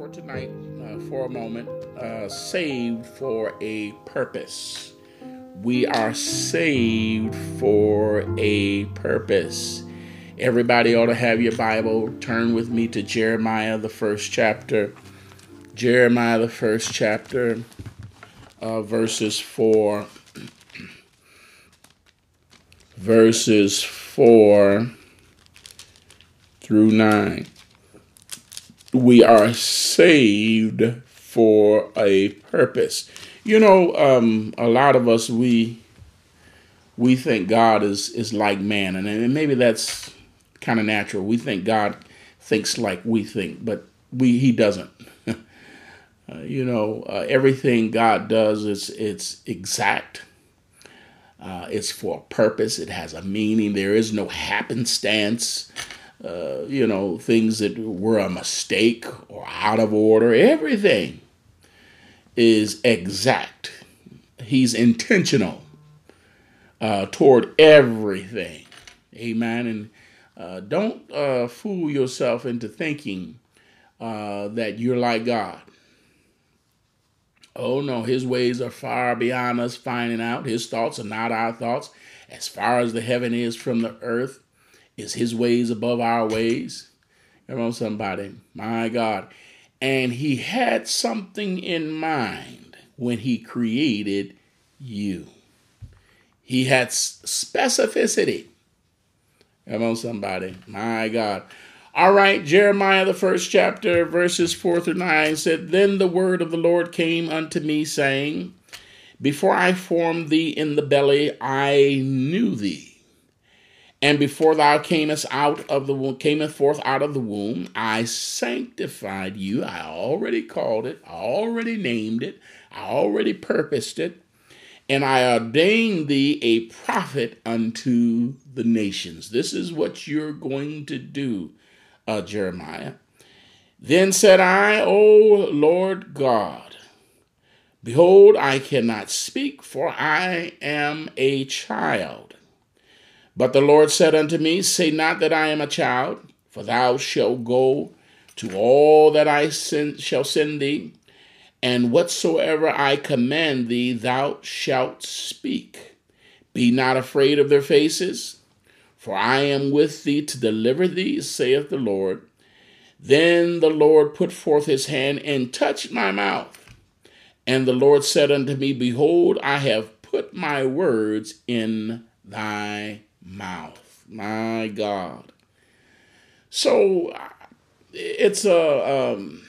for tonight, uh, for a moment, uh, saved for a purpose. We are saved for a purpose. Everybody ought to have your Bible. Turn with me to Jeremiah, the first chapter. Jeremiah, the first chapter, uh, verses 4. Verses 4 through 9 we are saved for a purpose. You know, um, a lot of us we we think God is is like man, and and maybe that's kind of natural. We think God thinks like we think, but we he doesn't. uh, you know, uh, everything God does is it's exact. Uh, it's for a purpose. It has a meaning. There is no happenstance uh, you know, things that were a mistake or out of order. Everything is exact. He's intentional uh, toward everything. Amen. And uh, don't uh, fool yourself into thinking uh, that you're like God. Oh no, his ways are far beyond us finding out. His thoughts are not our thoughts. As far as the heaven is from the earth, is his ways above our ways? Come on, somebody. My God. And he had something in mind when he created you. He had specificity. Come on, somebody. My God. All right, Jeremiah, the first chapter, verses 4 through 9 said, Then the word of the Lord came unto me, saying, Before I formed thee in the belly, I knew thee. And before thou camest out of the womb, forth out of the womb, I sanctified you. I already called it, I already named it, I already purposed it, and I ordained thee a prophet unto the nations. This is what you're going to do, uh, Jeremiah. Then said I, O Lord God, behold, I cannot speak, for I am a child. But the Lord said unto me, Say not that I am a child, for thou shalt go to all that I send, shall send thee, and whatsoever I command thee, thou shalt speak. Be not afraid of their faces, for I am with thee to deliver thee, saith the Lord. Then the Lord put forth his hand and touched my mouth. And the Lord said unto me, Behold, I have put my words in thy mouth. My God. So it's a um,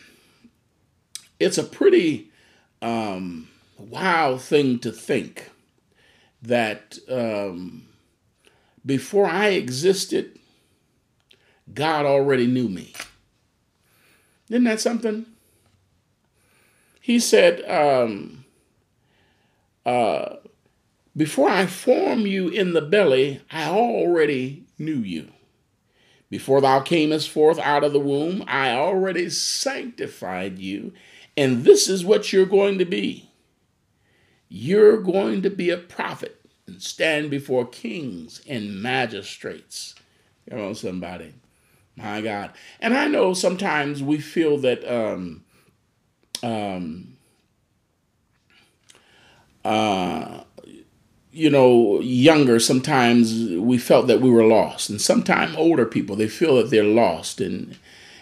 it's a pretty um, wild thing to think that um, before I existed, God already knew me. Isn't that something? He said, um, uh, before I formed you in the belly, I already knew you. Before thou camest forth out of the womb, I already sanctified you. And this is what you're going to be. You're going to be a prophet and stand before kings and magistrates. Come on, somebody. My God. And I know sometimes we feel that um, um, uh, you know, younger, sometimes we felt that we were lost. And sometimes older people, they feel that they're lost and,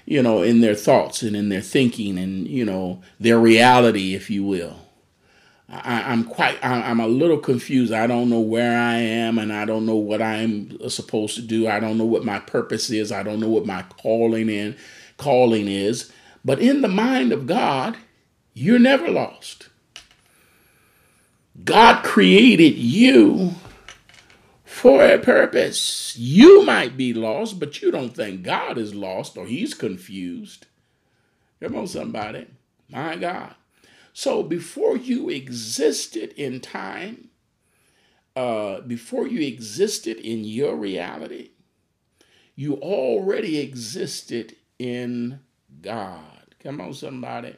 you know, in their thoughts and in their thinking and, you know, their reality, if you will. I, am quite, I'm a little confused. I don't know where I am and I don't know what I'm supposed to do. I don't know what my purpose is. I don't know what my calling in, calling is. But in the mind of God, you're never lost. God created you for a purpose. You might be lost, but you don't think God is lost or he's confused. Come on, somebody. My God. So before you existed in time, uh, before you existed in your reality, you already existed in God. Come on, somebody.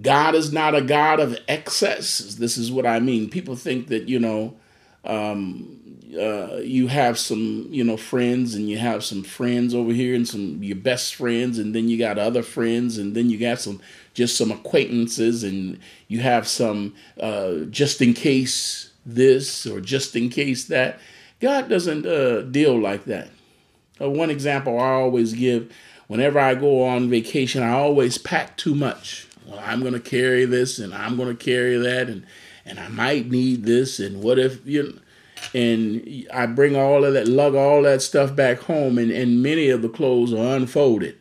God is not a God of excess. This is what I mean. People think that, you know, um, uh, you have some, you know, friends, and you have some friends over here, and some your best friends, and then you got other friends, and then you got some just some acquaintances, and you have some uh, just in case this or just in case that. God doesn't uh, deal like that. Uh, one example I always give whenever I go on vacation, I always pack too much. Well, I'm going to carry this and I'm going to carry that and and I might need this and what if you know, and I bring all of that lug all that stuff back home and, and many of the clothes are unfolded.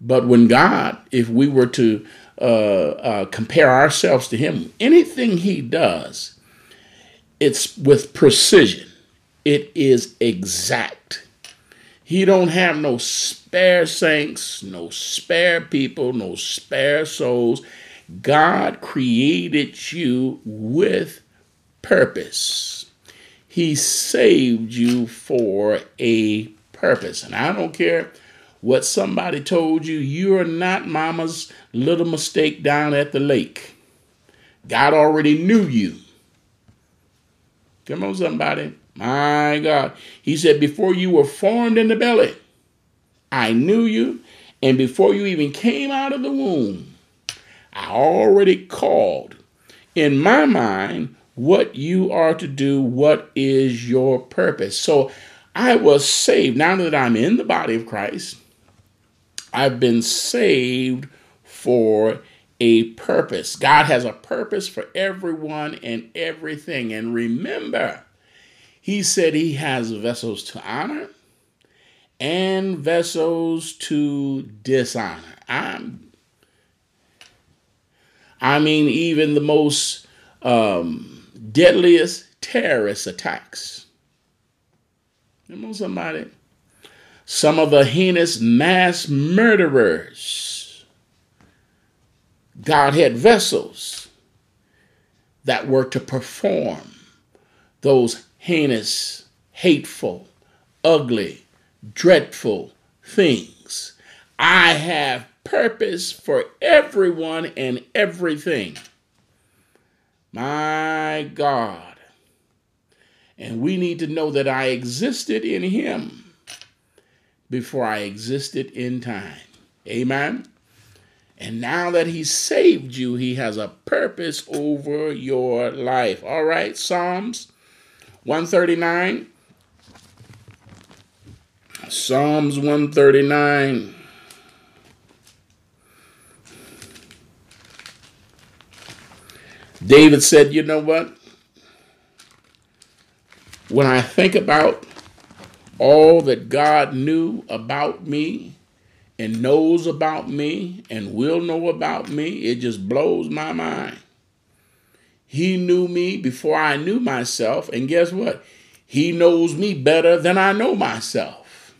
But when God, if we were to uh, uh, compare ourselves to Him, anything He does, it's with precision. It is exact. He don't have no spare saints, no spare people, no spare souls. God created you with purpose. He saved you for a purpose. And I don't care what somebody told you, you are not mama's little mistake down at the lake. God already knew you. Come on, somebody. My God. He said, Before you were formed in the belly, I knew you. And before you even came out of the womb, I already called in my mind what you are to do, what is your purpose. So I was saved. Now that I'm in the body of Christ, I've been saved for a purpose. God has a purpose for everyone and everything. And remember, He said He has vessels to honor and vessels to dishonor. I'm I mean, even the most um, deadliest terrorist attacks. Remember somebody? Some of the heinous mass murderers. God had vessels that were to perform those heinous, hateful, ugly, dreadful things. I have purpose for everyone and everything. My God. And we need to know that I existed in Him before I existed in time. Amen. And now that He saved you, He has a purpose over your life. All right, Psalms 139. Psalms 139. David said, You know what? When I think about all that God knew about me and knows about me and will know about me, it just blows my mind. He knew me before I knew myself, and guess what? He knows me better than I know myself.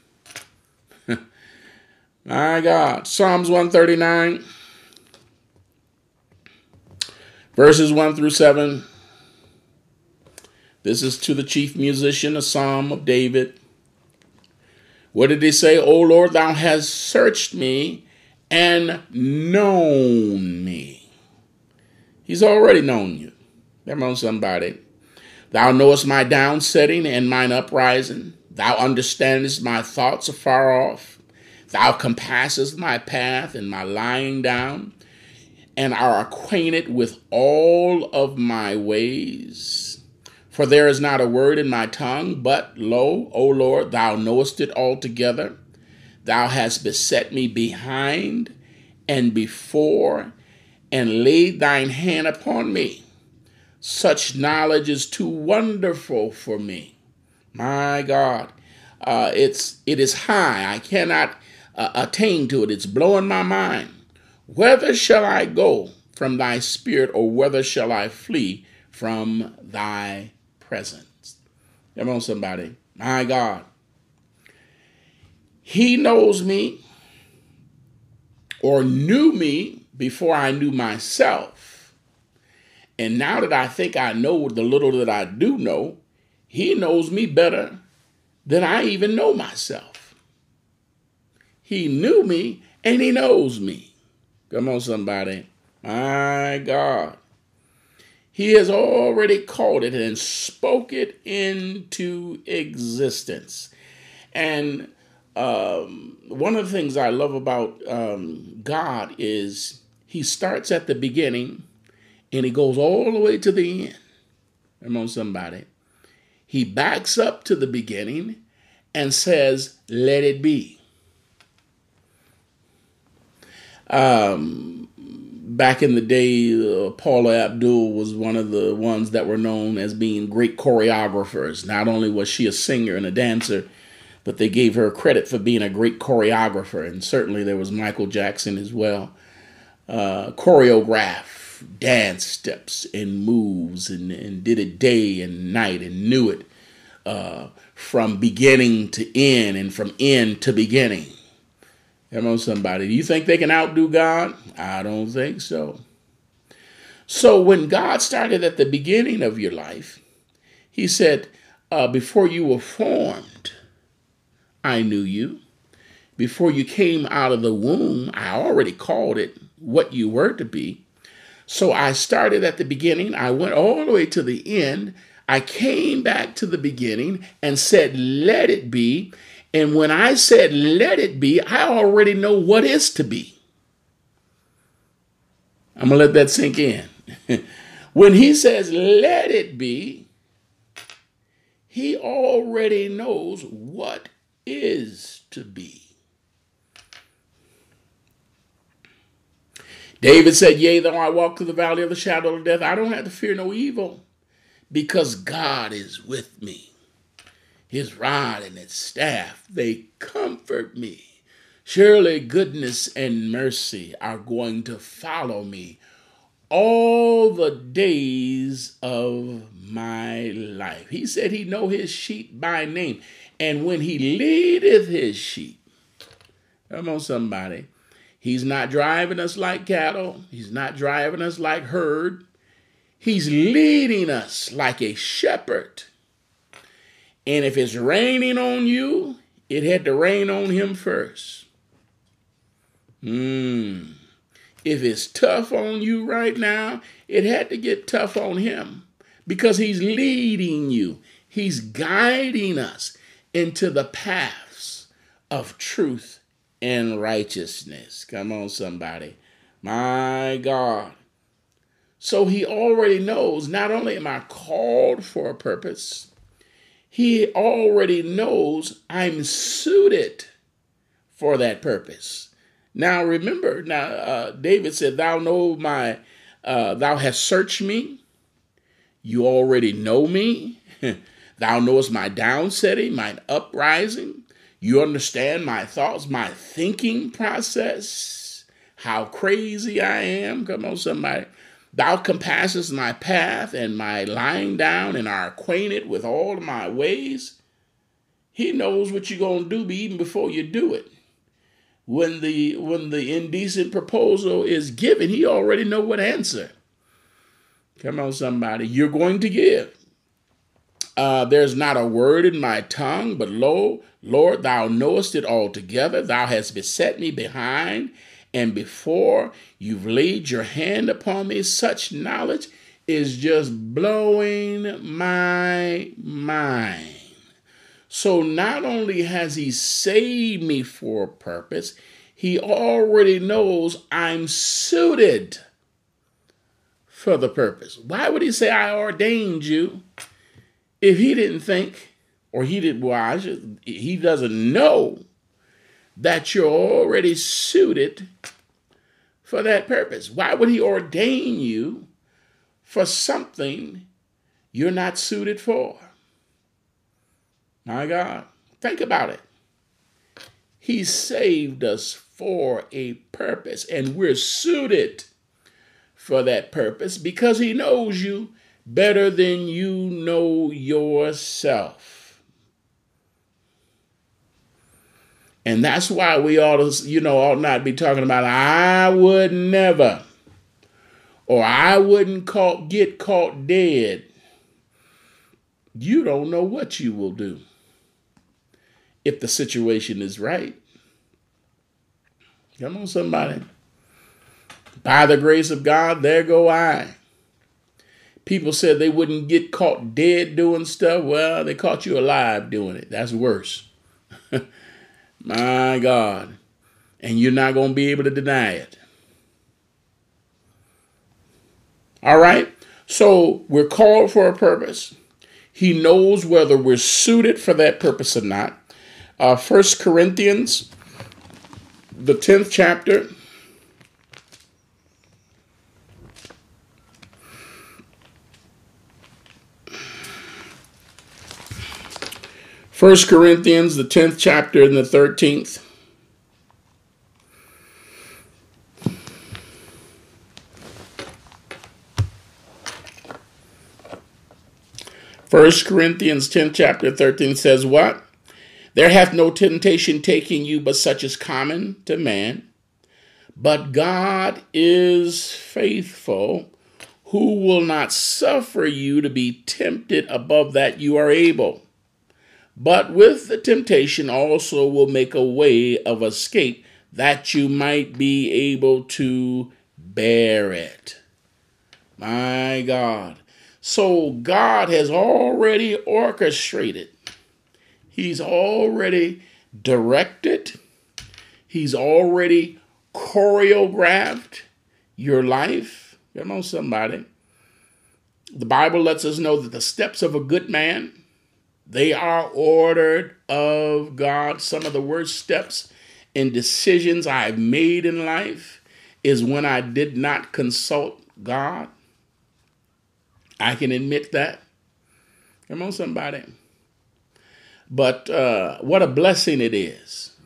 my God. Psalms 139 verses 1 through 7. This is to the chief musician, a psalm of David. What did he say? O Lord, thou hast searched me and known me. He's already known you. Come on, somebody. Thou knowest my downsetting and mine uprising. Thou understandest my thoughts afar off. Thou compassest my path and my lying down and are acquainted with all of my ways. For there is not a word in my tongue, but lo, O Lord, thou knowest it altogether. Thou hast beset me behind and before, and laid thine hand upon me. Such knowledge is too wonderful for me. My God, uh, it's it is high. I cannot uh, attain to it. It's blowing my mind. Whither shall I go from thy spirit, or whither shall I flee from thy presence? Come on, somebody. My God. He knows me or knew me before I knew myself. And now that I think I know the little that I do know, he knows me better than I even know myself. He knew me and he knows me. Come on, somebody. My God. He has already called it and spoke it into existence. And um, one of the things I love about um, God is He starts at the beginning and He goes all the way to the end. Come on, somebody. He backs up to the beginning and says, Let it be. Um, back in the day, uh, Paula Abdul was one of the ones that were known as being great choreographers. Not only was she a singer and a dancer, but they gave her credit for being a great choreographer. And certainly there was Michael Jackson as well. Uh, choreograph dance steps and moves and, and did it day and night and knew it uh, from beginning to end and from end to beginning. Come on, somebody. Do you think they can outdo God? I don't think so. So when God started at the beginning of your life, He said, uh, Before you were formed, I knew you. Before you came out of the womb, I already called it what you were to be. So I started at the beginning, I went all the way to the end. I came back to the beginning and said, Let it be. And when I said, let it be, I already know what is to be. I'm going to let that sink in. when he says, let it be, he already knows what is to be. David said, Yea, though I walk through the valley of the shadow of death, I don't have to fear no evil because God is with me his rod and his staff, they comfort me. Surely goodness and mercy are going to follow me all the days of my life. He said he know his sheep by name. And when he leadeth his sheep, come on somebody, he's not driving us like cattle. He's not driving us like herd. He's leading us like a shepherd and if it's raining on you, it had to rain on him first. Mm. If it's tough on you right now, it had to get tough on him because he's leading you, he's guiding us into the paths of truth and righteousness. Come on, somebody. My God. So he already knows not only am I called for a purpose, he already knows I'm suited for that purpose. Now remember, now uh, David said, "Thou know my, uh, thou hast searched me. You already know me. thou knowest my downsetting, my uprising. You understand my thoughts, my thinking process, how crazy I am. Come on, somebody. Thou compassest my path and my lying down, and are acquainted with all my ways. He knows what you're going to do even before you do it. When the when the indecent proposal is given, he already know what answer. Come on, somebody, you're going to give. Uh, there's not a word in my tongue, but lo, Lord, thou knowest it altogether. Thou hast beset me behind and before you've laid your hand upon me, such knowledge is just blowing my mind. So not only has he saved me for a purpose, he already knows I'm suited for the purpose. Why would he say I ordained you if he didn't think or he did well, should, he doesn't know that you're already suited for that purpose. Why would he ordain you for something you're not suited for? My God, think about it. He saved us for a purpose, and we're suited for that purpose because he knows you better than you know yourself. And that's why we ought to, you know, ought not be talking about, I would never, or I wouldn't caught, get caught dead. You don't know what you will do if the situation is right. Come on, somebody. By the grace of God, there go I. People said they wouldn't get caught dead doing stuff. Well, they caught you alive doing it. That's worse. My God. And you're not going to be able to deny it. All right? So we're called for a purpose. He knows whether we're suited for that purpose or not. Uh, 1 Corinthians, the 10th chapter. First Corinthians, the 10th chapter and the 13th. First Corinthians 10 chapter 13 says what? There hath no temptation taking you but such as common to man. But God is faithful, who will not suffer you to be tempted above that you are able. But with the temptation also will make a way of escape that you might be able to bear it. My God. So God has already orchestrated, He's already directed, He's already choreographed your life. Come on, somebody. The Bible lets us know that the steps of a good man, they are ordered of God. Some of the worst steps and decisions I've made in life is when I did not consult God. I can admit that. Come on, somebody. But uh, what a blessing it is,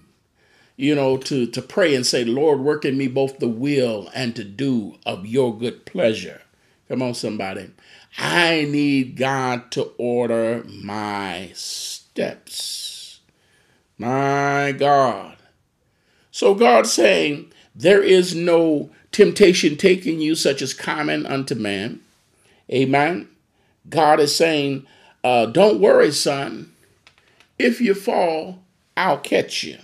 you know, to, to pray and say, Lord, work in me both the will and to do of your good pleasure. Come on, somebody. I need God to order my steps. My God. So God's saying, there is no temptation taking you such as common unto man. Amen. God is saying, uh, don't worry, son. If you fall, I'll catch you.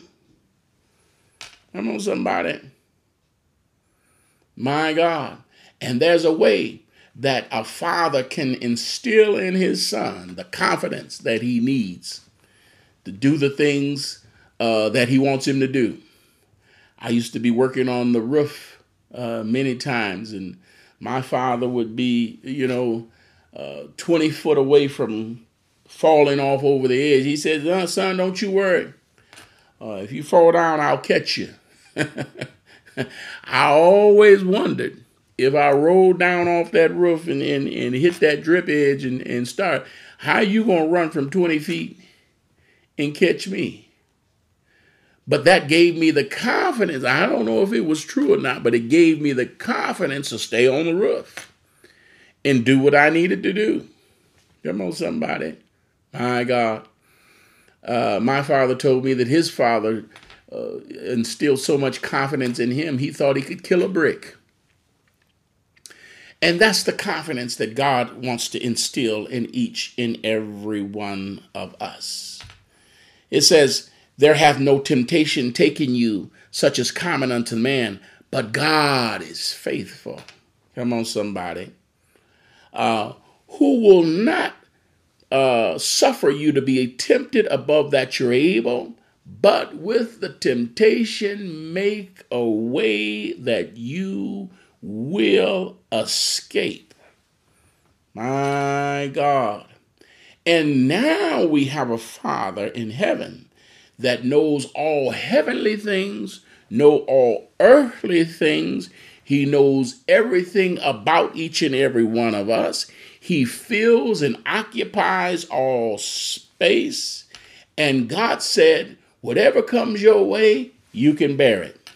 Come on, somebody. My God. And there's a way that a father can instill in his son the confidence that he needs to do the things uh, that he wants him to do. I used to be working on the roof uh, many times, and my father would be, you know, uh, 20 foot away from falling off over the edge. He said, oh, Son, don't you worry. Uh, if you fall down, I'll catch you. I always wondered if I roll down off that roof and, and, and hit that drip edge and, and start, how you to run from 20 feet and catch me? But that gave me the confidence. I don't know if it was true or not, but it gave me the confidence to stay on the roof and do what I needed to do. Come on, somebody. My God. Uh, my father told me that his father uh, instilled so much confidence in him, he thought he could kill a brick. And that's the confidence that God wants to instill in each and every one of us. It says, there hath no temptation taken you, such as common unto man, but God is faithful. Come on, somebody. Uh, who will not uh, suffer you to be tempted above that you're able, but with the temptation make a way that you will escape. My God. And now we have a Father in heaven that knows all heavenly things, know all earthly things. He knows everything about each and every one of us. He fills and occupies all space. And God said, whatever comes your way, you can bear it.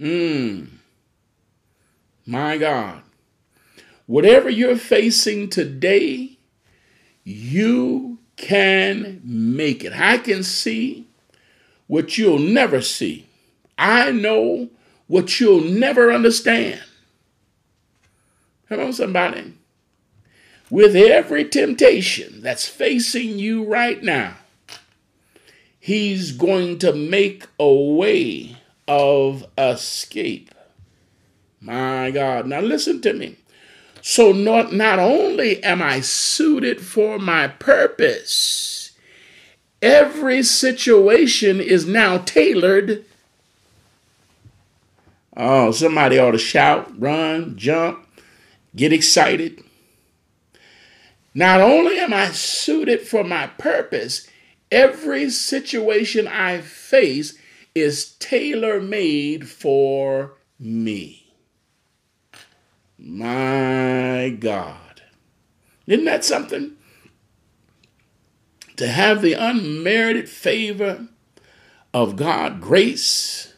Mmm. My God. Whatever you're facing today, you can make it. I can see what you'll never see. I know what you'll never understand. Come on, somebody. With every temptation that's facing you right now, He's going to make a way of escape. My God. Now, listen to me. So not, not only am I suited for my purpose, every situation is now tailored. Oh, somebody ought to shout, run, jump, get excited. Not only am I suited for my purpose, every situation I face is tailor made for me. My God. Isn't that something? To have the unmerited favor of God, grace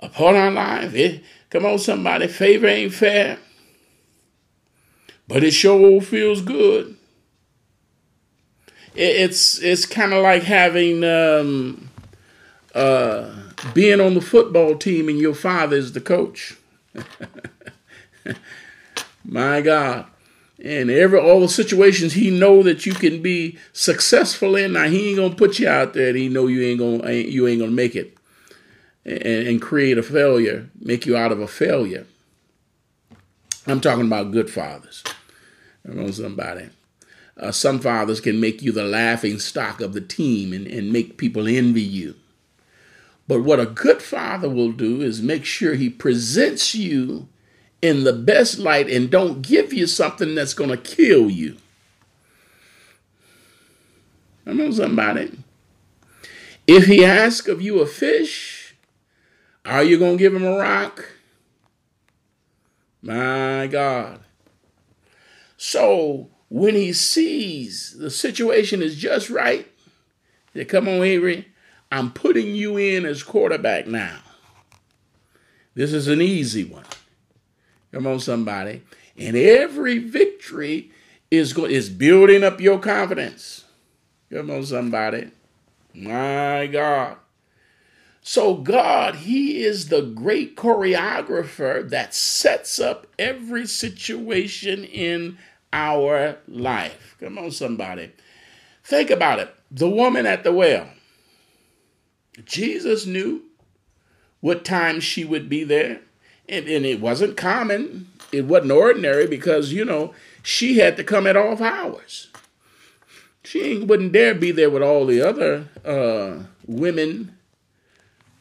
upon our life. It, come on, somebody, favor ain't fair but it sure feels good. It's it's kind of like having um, uh, being on the football team and your father is the coach. My God. And every all the situations he know that you can be successful in, now he ain't gonna put you out there and he know you ain't gonna you ain't gonna make it and, and create a failure, make you out of a failure. I'm talking about good fathers. Come on, somebody. Uh, some fathers can make you the laughing stock of the team and, and make people envy you. But what a good father will do is make sure he presents you in the best light and don't give you something that's going to kill you. Come on, somebody. If he asks of you a fish, are you going to give him a rock? My God. So when he sees the situation is just right, they come on, Avery, I'm putting you in as quarterback now. This is an easy one. Come on, somebody. And every victory is go- is building up your confidence. Come on, somebody. My God. So, God, He is the great choreographer that sets up every situation in our life. Come on, somebody. Think about it. The woman at the well. Jesus knew what time she would be there. And, and it wasn't common. It wasn't ordinary because, you know, she had to come at off hours. She wouldn't dare be there with all the other uh, women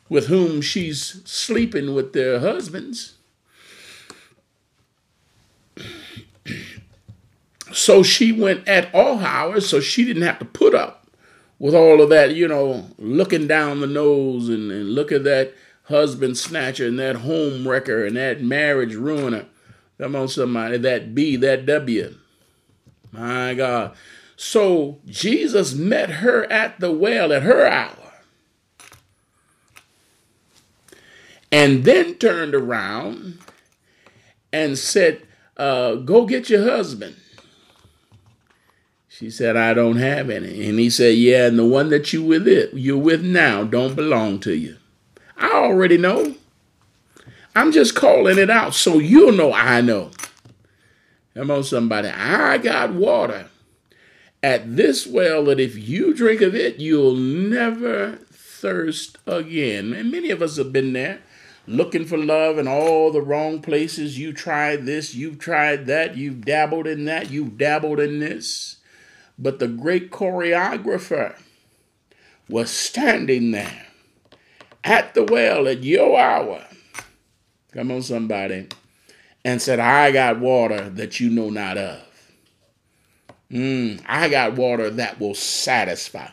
with whom she's sleeping with their husbands. So she went at all hours, so she didn't have to put up with all of that, you know, looking down the nose and, and look at that husband snatcher and that home wrecker and that marriage ruiner. Come on, somebody, that B, that W. My God. So Jesus met her at the well at her hour. And then turned around and said, uh, Go get your husband. She said, I don't have any. And he said, Yeah, and the one that you with it you're with now don't belong to you. I already know. I'm just calling it out so you'll know I know. Come on, somebody. I got water at this well that if you drink of it, you'll never thirst again. And many of us have been there looking for love in all the wrong places. You tried this, you've tried that, you've dabbled in that, you've dabbled in this. But the great choreographer was standing there at the well at your hour. Come on, somebody. And said, I got water that you know not of. Mm, I got water that will satisfy.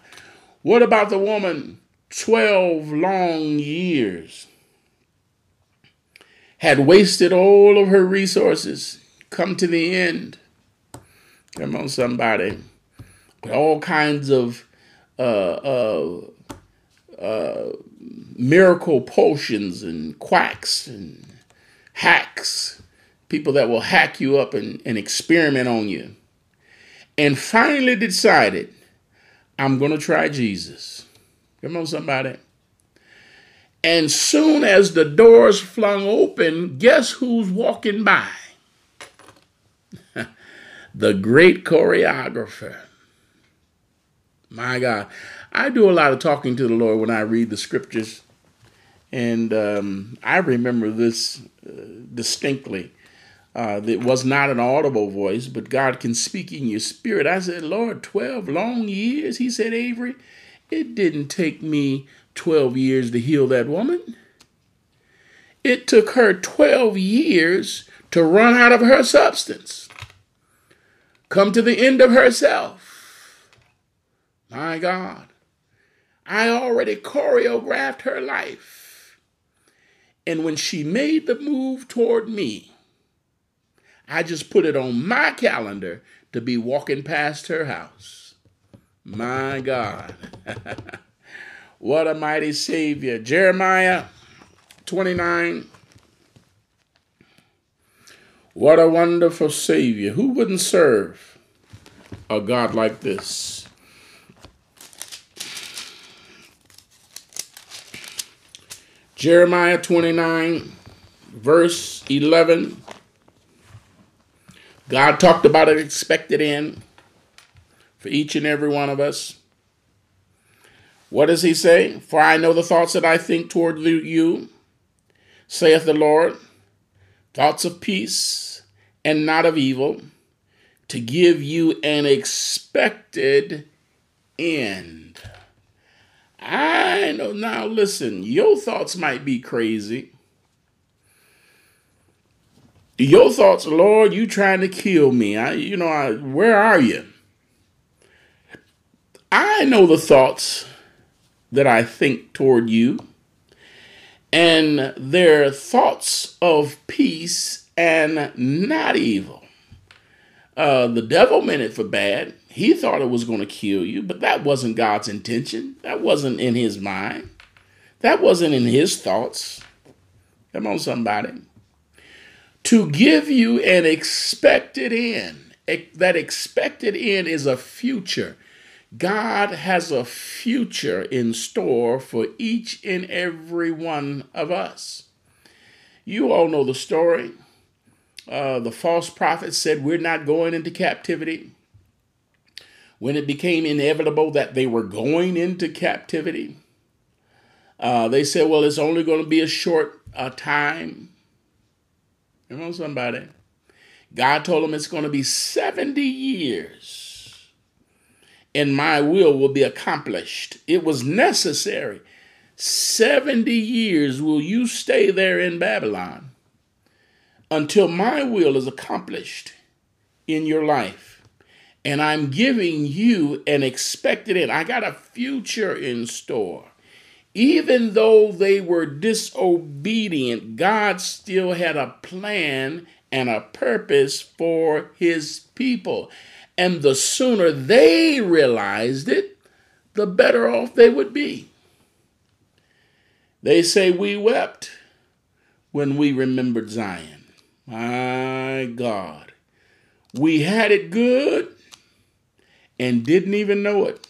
What about the woman 12 long years? Had wasted all of her resources, come to the end. Come on, somebody all kinds of uh, uh, uh, miracle potions and quacks and hacks, people that will hack you up and, and experiment on you. And finally decided, I'm going to try Jesus. Come on, somebody. And soon as the doors flung open, guess who's walking by? the great choreographer. My God. I do a lot of talking to the Lord when I read the scriptures. And um, I remember this uh, distinctly. Uh, it was not an audible voice, but God can speak in your spirit. I said, Lord, 12 long years? He said, Avery, it didn't take me 12 years to heal that woman. It took her 12 years to run out of her substance, come to the end of herself. My God, I already choreographed her life. And when she made the move toward me, I just put it on my calendar to be walking past her house. My God. what a mighty Savior. Jeremiah 29. What a wonderful Savior. Who wouldn't serve a God like this? Jeremiah 29, verse 11. God talked about an expected end for each and every one of us. What does he say? For I know the thoughts that I think toward you, saith the Lord, thoughts of peace and not of evil, to give you an expected end. I know. Now, listen, your thoughts might be crazy. Your thoughts, Lord, you trying to kill me. I, you know, I, where are you? I know the thoughts that I think toward you, and they're thoughts of peace and not evil. Uh, the devil meant it for bad. He thought it was going to kill you, but that wasn't God's intention. That wasn't in his mind. That wasn't in his thoughts. Come on, somebody to give you an expected end. That expected end is a future. God has a future in store for each and every one of us. You all know the story. Uh, the false prophet said, We're not going into captivity. When it became inevitable that they were going into captivity, uh, they said, Well, it's only going to be a short uh, time. Come on, somebody. God told him it's going to be 70 years and my will will be accomplished. It was necessary. 70 years will you stay there in Babylon until my will is accomplished in your life. And I'm giving you an expected end. I got a future in store. Even though they were disobedient, God still had a plan and a purpose for his people. And the sooner they realized it, the better off they would be. They say we wept when we remembered Zion. My God. We had it good and didn't even know it.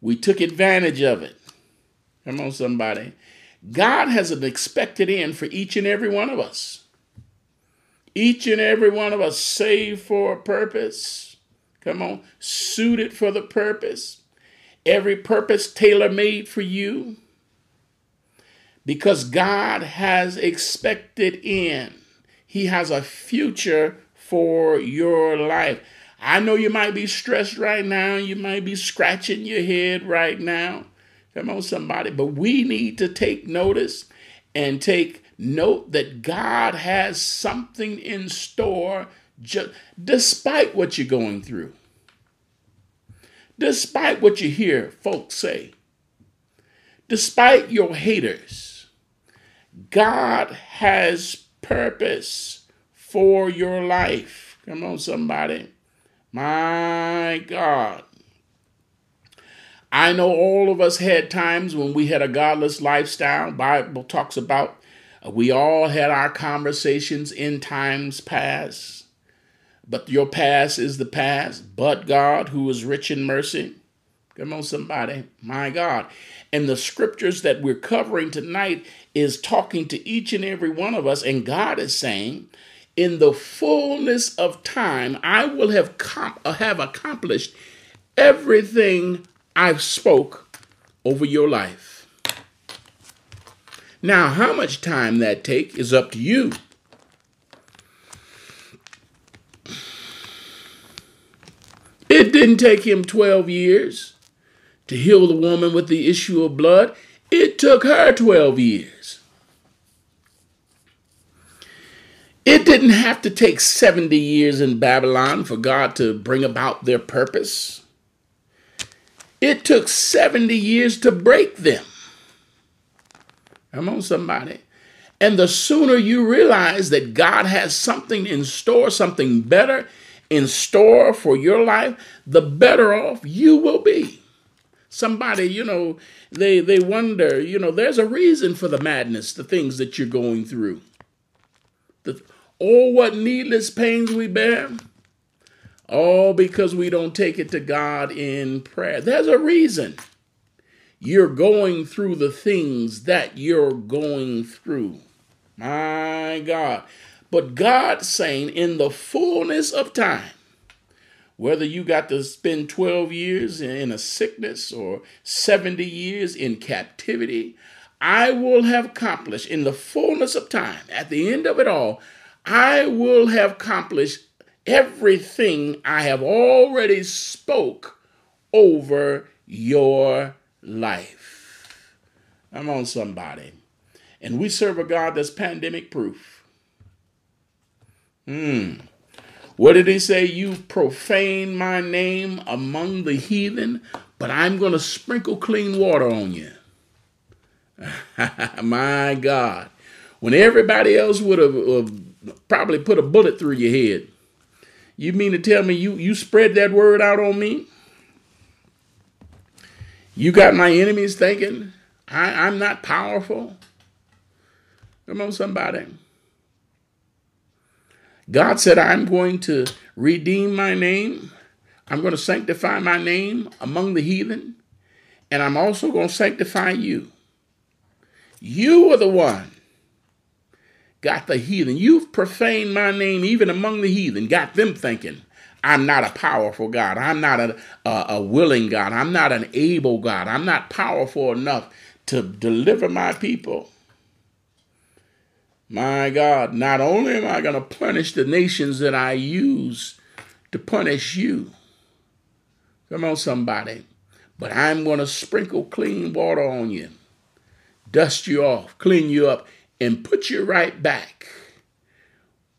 We took advantage of it. Come on, somebody. God has an expected end for each and every one of us. Each and every one of us saved for a purpose. Come on, suited for the purpose. Every purpose tailor made for you. Because God has expected end. He has a future for your life. I know you might be stressed right now. You might be scratching your head right now. Come on, somebody. But we need to take notice and take note that God has something in store just, despite what you're going through. Despite what you hear folks say. Despite your haters. God has purpose for your life. Come on, somebody. My God. I know all of us had times when we had a godless lifestyle. Bible talks about uh, we all had our conversations in times past. But your past is the past. But God, who is rich in mercy, come on, somebody, my God. And the scriptures that we're covering tonight is talking to each and every one of us, and God is saying, in the fullness of time, I will have com- uh, have accomplished everything I've spoke over your life. Now, how much time that take is up to you. It didn't take him 12 years to heal the woman with the issue of blood. It took her 12 years. It didn't have to take 70 years in Babylon for God to bring about their purpose. It took 70 years to break them. Come on, somebody. And the sooner you realize that God has something in store, something better in store for your life, the better off you will be. Somebody, you know, they they wonder, you know, there's a reason for the madness, the things that you're going through. The, oh, what needless pains we bear. All because we don't take it to God in prayer. There's a reason you're going through the things that you're going through. My God. But God saying, in the fullness of time, whether you got to spend 12 years in a sickness or 70 years in captivity, I will have accomplished in the fullness of time, at the end of it all, I will have accomplished everything I have already spoke over your life. I'm on somebody. And we serve a God that's pandemic proof. Hmm. What did he say? You profane my name among the heathen, but I'm going to sprinkle clean water on you. my God. When everybody else would have, have probably put a bullet through your head, you mean to tell me you, you spread that word out on me? You got my enemies thinking I, I'm not powerful? Come on, somebody. God said, I'm going to redeem my name. I'm going to sanctify my name among the heathen. And I'm also going to sanctify you. You are the one got the heathen. You've profaned my name even among the heathen, got them thinking, I'm not a powerful God. I'm not a, a, a, willing God. I'm not an able God. I'm not powerful enough to deliver my people. My God, not only am I going to punish the nations that I use to punish you, come on, somebody, but I'm going to sprinkle clean water on you, dust you off, clean you up, and put you right back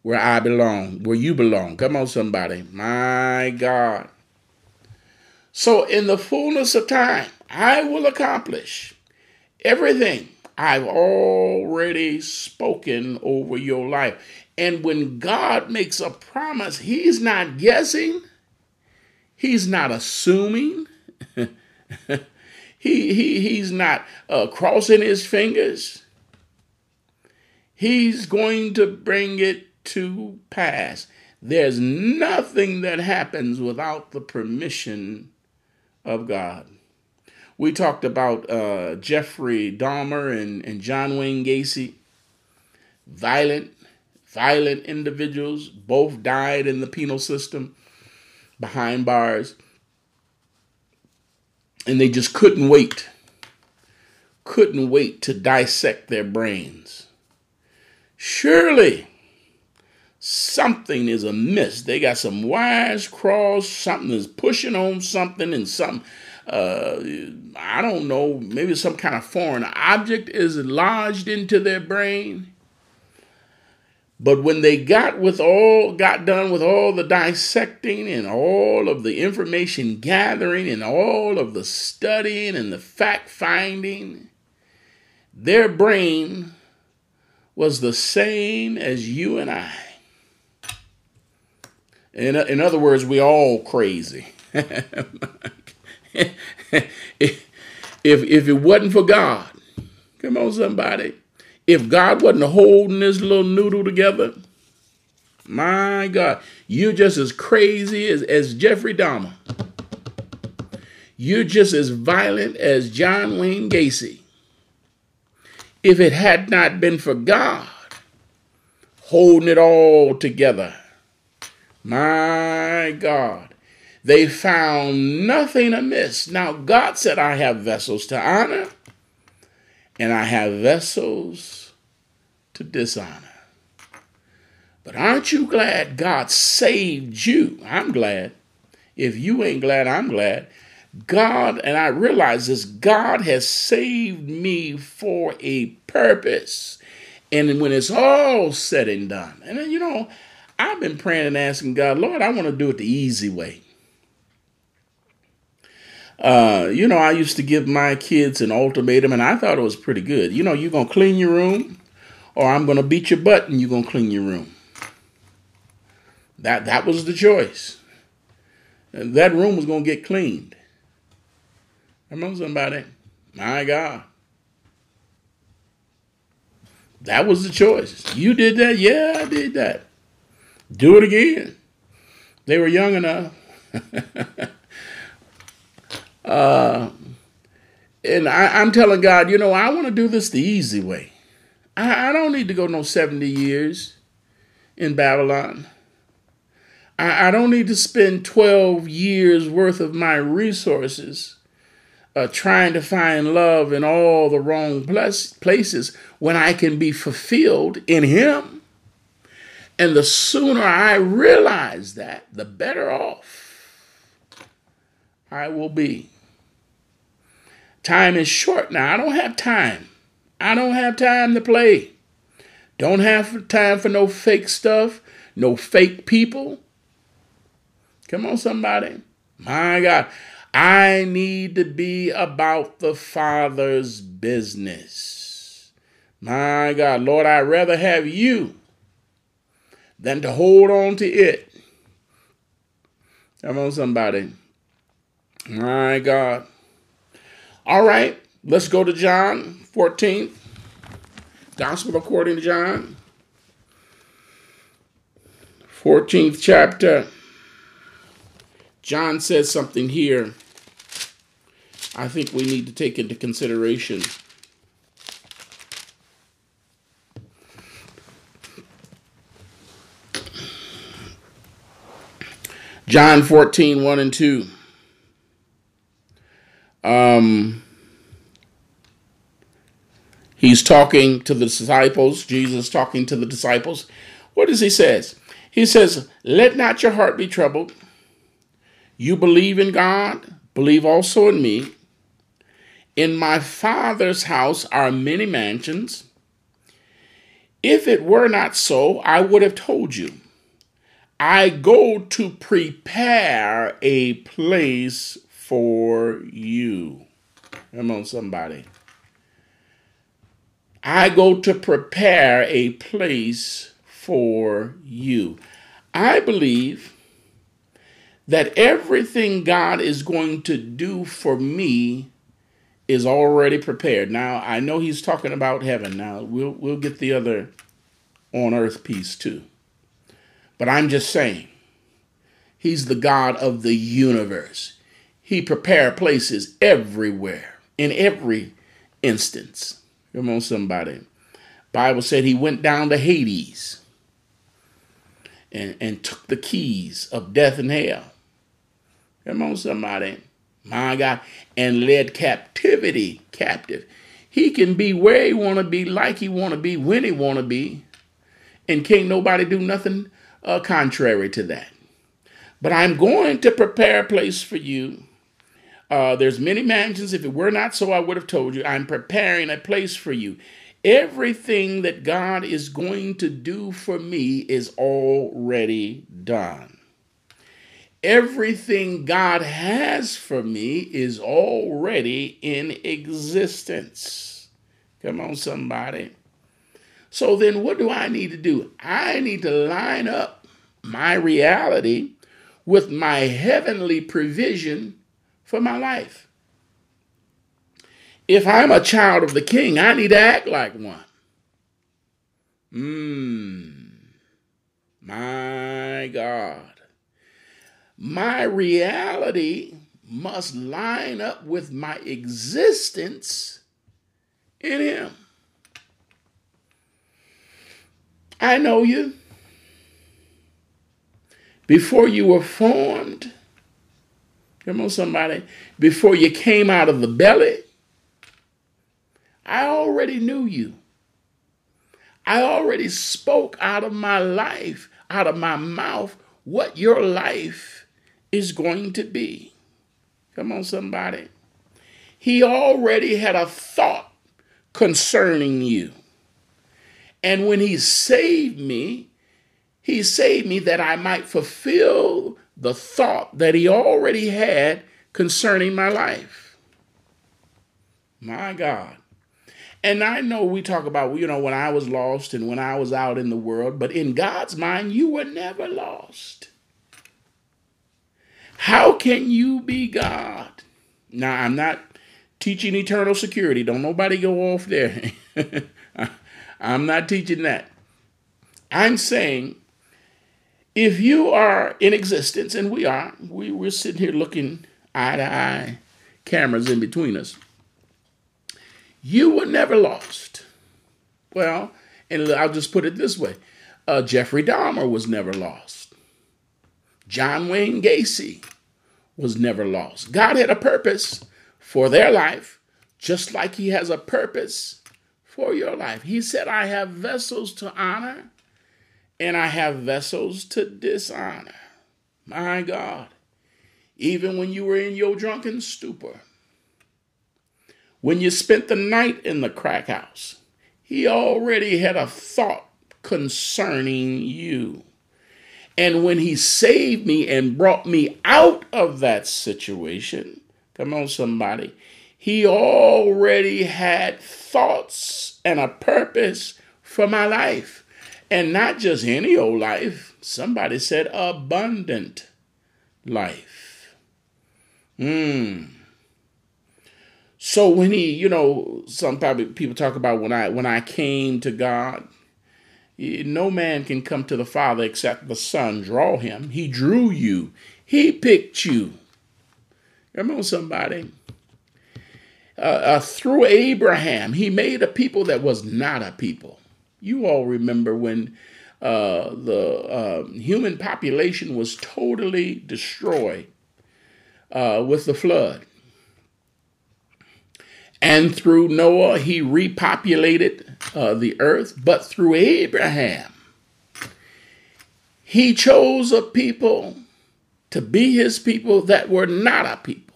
where I belong, where you belong. Come on, somebody. My God. So, in the fullness of time, I will accomplish everything I've already spoken over your life. And when God makes a promise, He's not guessing, He's not assuming, he, he, He's not uh, crossing His fingers. He's going to bring it to pass. There's nothing that happens without the permission of God. We talked about uh, Jeffrey Dahmer and, and John Wayne Gacy. Violent, violent individuals, both died in the penal system behind bars. And they just couldn't wait, couldn't wait to dissect their brains. Surely something is amiss. They got some wires crossed, something is pushing on something, and something uh, I don't know, maybe some kind of foreign object is lodged into their brain. But when they got with all got done with all the dissecting and all of the information gathering and all of the studying and the fact finding, their brain was the same as you and I. In, in other words, we all crazy. if if it wasn't for God, come on, somebody. If God wasn't holding this little noodle together, my God, you're just as crazy as, as Jeffrey Dahmer. You're just as violent as John Wayne Gacy. If it had not been for God holding it all together, my God, they found nothing amiss. Now, God said, I have vessels to honor, and I have vessels to dishonor. But aren't you glad God saved you? I'm glad. If you ain't glad, I'm glad. God, and I realize this, God has saved me for a purpose. And when it's all said and done, and then, you know, I've been praying and asking God, Lord, I want to do it the easy way. Uh, you know, I used to give my kids an ultimatum, and I thought it was pretty good. You know, you're going to clean your room, or I'm going to beat your butt and you're going to clean your room. That, that was the choice. And that room was going to get cleaned. Come on, somebody. My God. That was the choice. You did that? Yeah, I did that. Do it again. They were young enough. uh, and I, am telling God, you know, I want to do this the easy way. I, I don't need to go no 70 years in Babylon. I, I don't need to spend 12 years worth of my resources uh, trying to find love in all the wrong places when I can be fulfilled in Him. And the sooner I realize that, the better off I will be. Time is short now. I don't have time. I don't have time to play. Don't have time for no fake stuff, no fake people. Come on, somebody. My God. I need to be about the Father's business. My God, Lord, I'd rather have you than to hold on to it. Come on, somebody. My God. All right, let's go to John 14th. Gospel according to John. 14th chapter. John says something here I think we need to take into consideration. John 14, 1 and 2. Um, he's talking to the disciples, Jesus talking to the disciples. What does he says? He says, Let not your heart be troubled. You believe in God, believe also in me. In my Father's house are many mansions. If it were not so, I would have told you. I go to prepare a place for you. Come on, somebody. I go to prepare a place for you. I believe that everything God is going to do for me is already prepared. Now, I know he's talking about heaven. Now, we'll we'll get the other on earth piece too. But I'm just saying, he's the God of the universe. He prepare places everywhere, in every instance. Come on, somebody. Bible said he went down to Hades and, and took the keys of death and hell. Come on, somebody my God, and led captivity captive. He can be where he want to be, like he want to be, when he want to be, and can't nobody do nothing uh, contrary to that. But I'm going to prepare a place for you. Uh, there's many mansions. If it were not so, I would have told you. I'm preparing a place for you. Everything that God is going to do for me is already done everything God has for me is already in existence. Come on, somebody. So then, what do I need to do? I need to line up my reality with my heavenly provision for my life. If I'm a child of the king, I need to act like one. Mmm. My God my reality must line up with my existence in Him. I know you. Before you were formed, come on, somebody, before you came out of the belly, I already knew you. I already spoke out of my life, out of my mouth, what your life is going to be. Come on, somebody. He already had a thought concerning you. And when he saved me, he saved me that I might fulfill the thought that he already had concerning my life. My God. And I know we talk about, you know, when I was lost and when I was out in the world, but in God's mind, you were never lost. How can you be God? Now, I'm not teaching eternal security. Don't nobody go off there. I'm not teaching that. I'm saying if you are in existence, and we are, we, we're sitting here looking eye to eye, cameras in between us, you were never lost. Well, and I'll just put it this way uh, Jeffrey Dahmer was never lost. John Wayne Gacy was never lost. God had a purpose for their life, just like He has a purpose for your life. He said, I have vessels to honor and I have vessels to dishonor. My God, even when you were in your drunken stupor, when you spent the night in the crack house, He already had a thought concerning you. And when he saved me and brought me out of that situation, come on, somebody, he already had thoughts and a purpose for my life. And not just any old life. Somebody said abundant life. Hmm. So when he, you know, some people talk about when I when I came to God, no man can come to the Father except the Son draw him. He drew you. He picked you. On, somebody uh, uh, through Abraham, he made a people that was not a people. You all remember when uh, the uh, human population was totally destroyed uh, with the flood. And through Noah, he repopulated uh, the earth. But through Abraham, he chose a people to be his people that were not a people.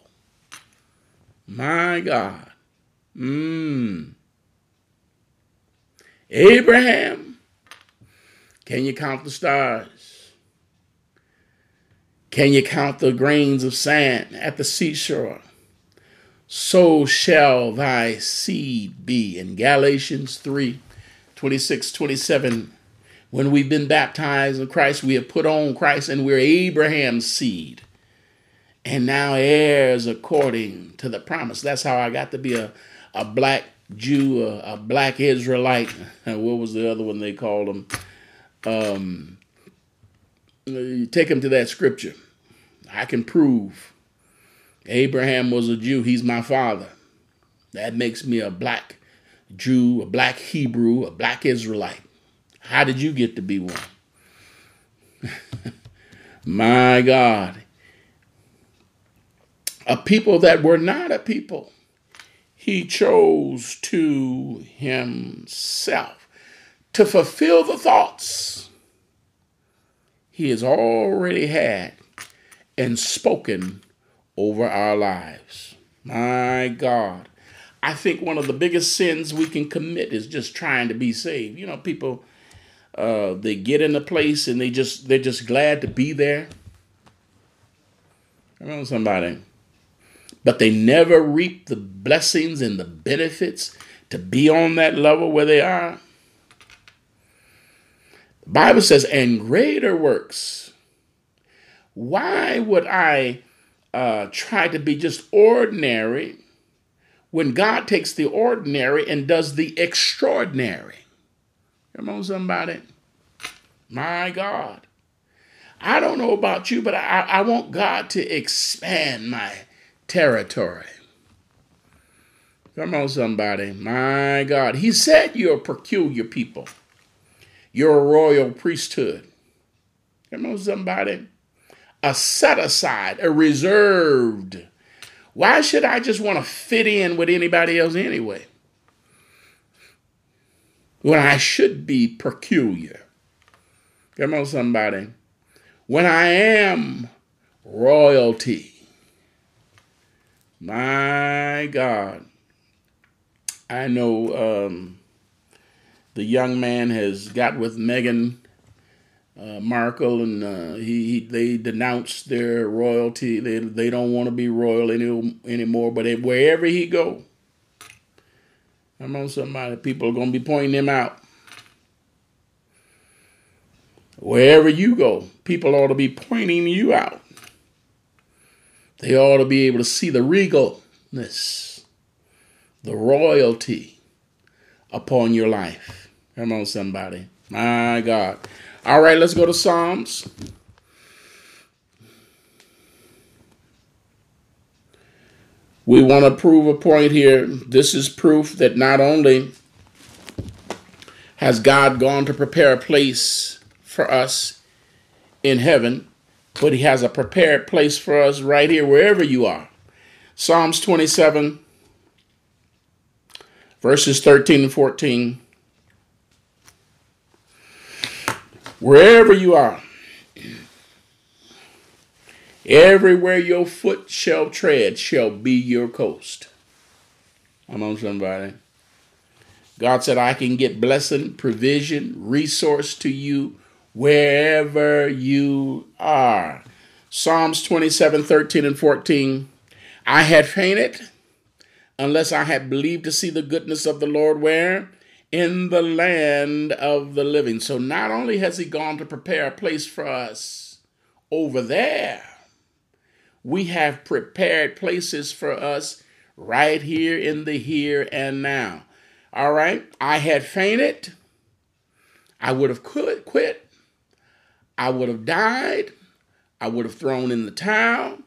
My God. Mmm. Abraham, can you count the stars? Can you count the grains of sand at the seashore? So shall thy seed be. In Galatians 3 26, 27, when we've been baptized in Christ, we have put on Christ and we're Abraham's seed and now heirs according to the promise. That's how I got to be a, a black Jew, a, a black Israelite. what was the other one they called him? Um, you take them to that scripture. I can prove Abraham was a Jew. He's my father. That makes me a black Jew, a black Hebrew, a black Israelite. How did you get to be one? my God a people that were not a people, he chose to himself to fulfill the thoughts he has already had and spoken over our lives. My God. I think one of the biggest sins we can commit is just trying to be saved. You know, people uh, they get in a place and they just they're just glad to be there. Come on, somebody but they never reap the blessings and the benefits to be on that level where they are. The Bible says, and greater works. Why would I uh, try to be just ordinary when God takes the ordinary and does the extraordinary? Come on, somebody. My God. I don't know about you, but I, I want God to expand my territory. Come on, somebody. My God. He said you're a peculiar people. You're a royal priesthood. Come on, somebody. A set aside, a reserved. Why should I just want to fit in with anybody else anyway? When I should be peculiar. Come on, somebody. When I am royalty. My God. I know um, the young man has got with Meghan uh, Markle, and uh, he, he, they denounced their royalty. They they don't want to be royal any, anymore. But wherever he go, I'm on somebody. People are gonna be pointing him out. Wherever you go, people ought to be pointing you out. They ought to be able to see the regalness, the royalty upon your life. Come on, somebody. My God. All right, let's go to Psalms. We want to prove a point here. This is proof that not only has God gone to prepare a place for us in heaven, but He has a prepared place for us right here, wherever you are. Psalms 27, verses 13 and 14. Wherever you are, everywhere your foot shall tread shall be your coast. I'm on somebody. God said, I can get blessing, provision, resource to you wherever you are. Psalms 27 13 and 14. I had fainted unless I had believed to see the goodness of the Lord where? In the land of the living. So not only has He gone to prepare a place for us over there, we have prepared places for us right here in the here and now. All right, I had fainted. I would have quit, quit I would have died. I would have thrown in the towel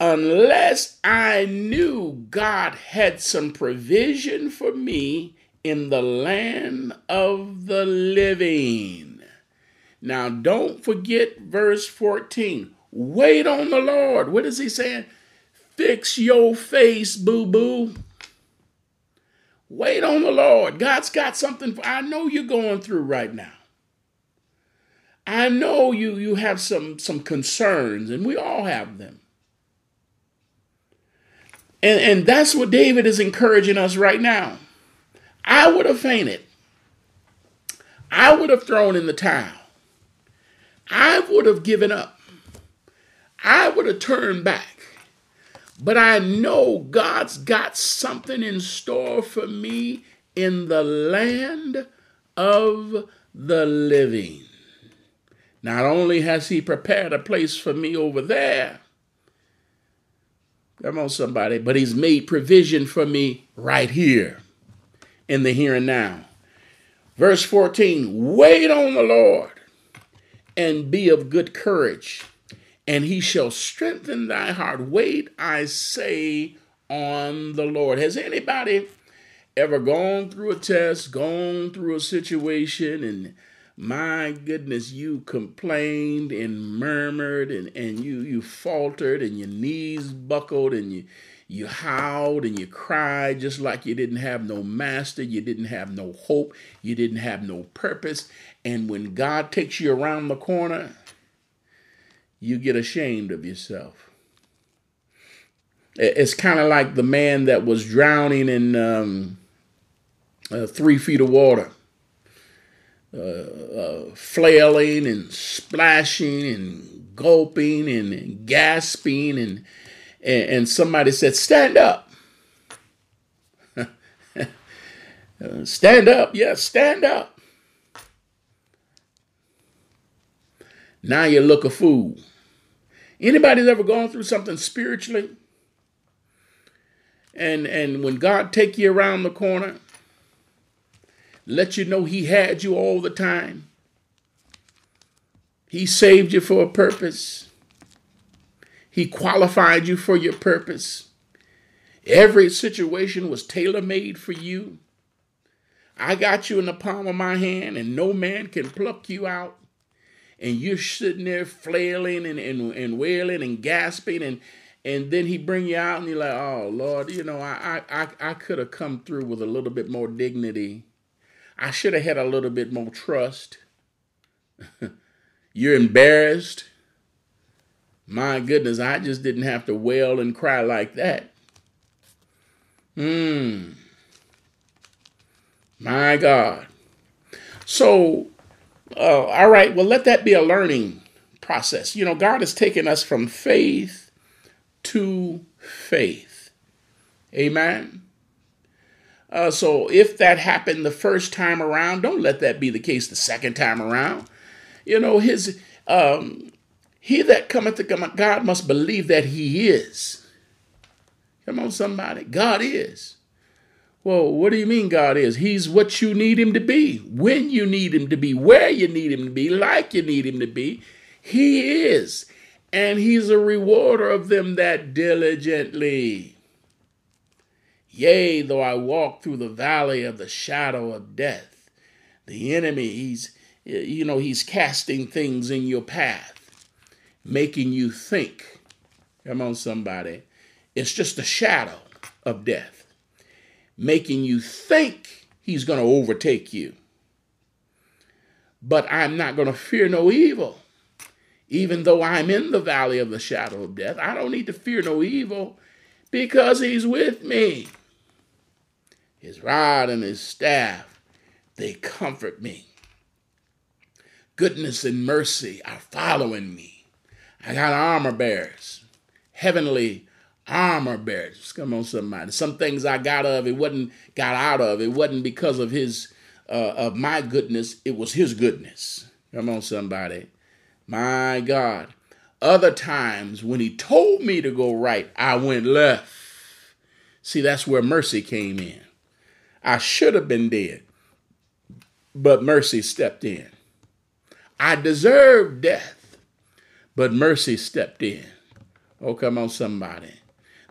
unless I knew God had some provision for me in the land of the living. Now, don't forget verse 14. Wait on the Lord. What is he saying? Fix your face, boo boo. Wait on the Lord. God's got something. For, I know you're going through right now. I know you you have some some concerns, and we all have them. And, and that's what David is encouraging us right now. I would have fainted. I would have thrown in the towel. I would have given up. I would have turned back. But I know God's got something in store for me in the land of the living. Not only has he prepared a place for me over there, come on, somebody, but he's made provision for me right here in the here and now. Verse 14 Wait on the Lord and be of good courage, and he shall strengthen thy heart. Wait, I say, on the Lord. Has anybody ever gone through a test, gone through a situation, and my goodness, you complained and murmured and, and you you faltered and your knees buckled and you you howled and you cried just like you didn't have no master, you didn't have no hope, you didn't have no purpose. And when God takes you around the corner, you get ashamed of yourself. It's kind of like the man that was drowning in um, uh, three feet of water uh, uh, flailing and splashing and gulping and, and gasping and, and, and somebody said stand up. Stand up yes yeah, stand up. Now you look a fool. Anybody's ever gone through something spiritually? And and when god take you around the corner let you know He had you all the time. He saved you for a purpose. He qualified you for your purpose. Every situation was tailor made for you. I got you in the palm of my hand, and no man can pluck you out. And you're sitting there flailing and, and, and wailing and gasping, and and then he bring you out, and you're like, "Oh Lord, you know, I I I could have come through with a little bit more dignity I should have had a little bit more trust. You're embarrassed. My goodness, I just didn't have to wail and cry like that. Hmm. My God. So, uh, all right, well, let that be a learning process. You know, God has taken us from faith to faith. Amen. Uh, so if that happened the first time around, don't let that be the case the second time around. You know, his um, he that cometh to God must believe that he is. Come on, somebody. God is. Well, what do you mean God is? He's what you need him to be, when you need him to be, where you need him to be, like you need him to be. He is. And he's a rewarder of them that diligently. Yea, though I walk through the valley of the shadow of death, the enemy, he's, you know, he's casting things in your path making you think. Come on, somebody. It's just a shadow of death, making you think he's going to overtake you. But I'm not going to fear no evil. Even though I'm in the valley of the shadow of death, I don't need to fear no evil because he's with me. His rod and his staff, they comfort me. Goodness and mercy are following me I got armor bearers, heavenly armor bearers. Come on, somebody. Some things I got of it wasn't got out of it wasn't because of his uh, of my goodness. It was his goodness. Come on, somebody. My God. Other times when he told me to go right, I went left. See, that's where mercy came in. I should have been dead, but mercy stepped in. I deserved death but mercy stepped in. Oh, come on, somebody.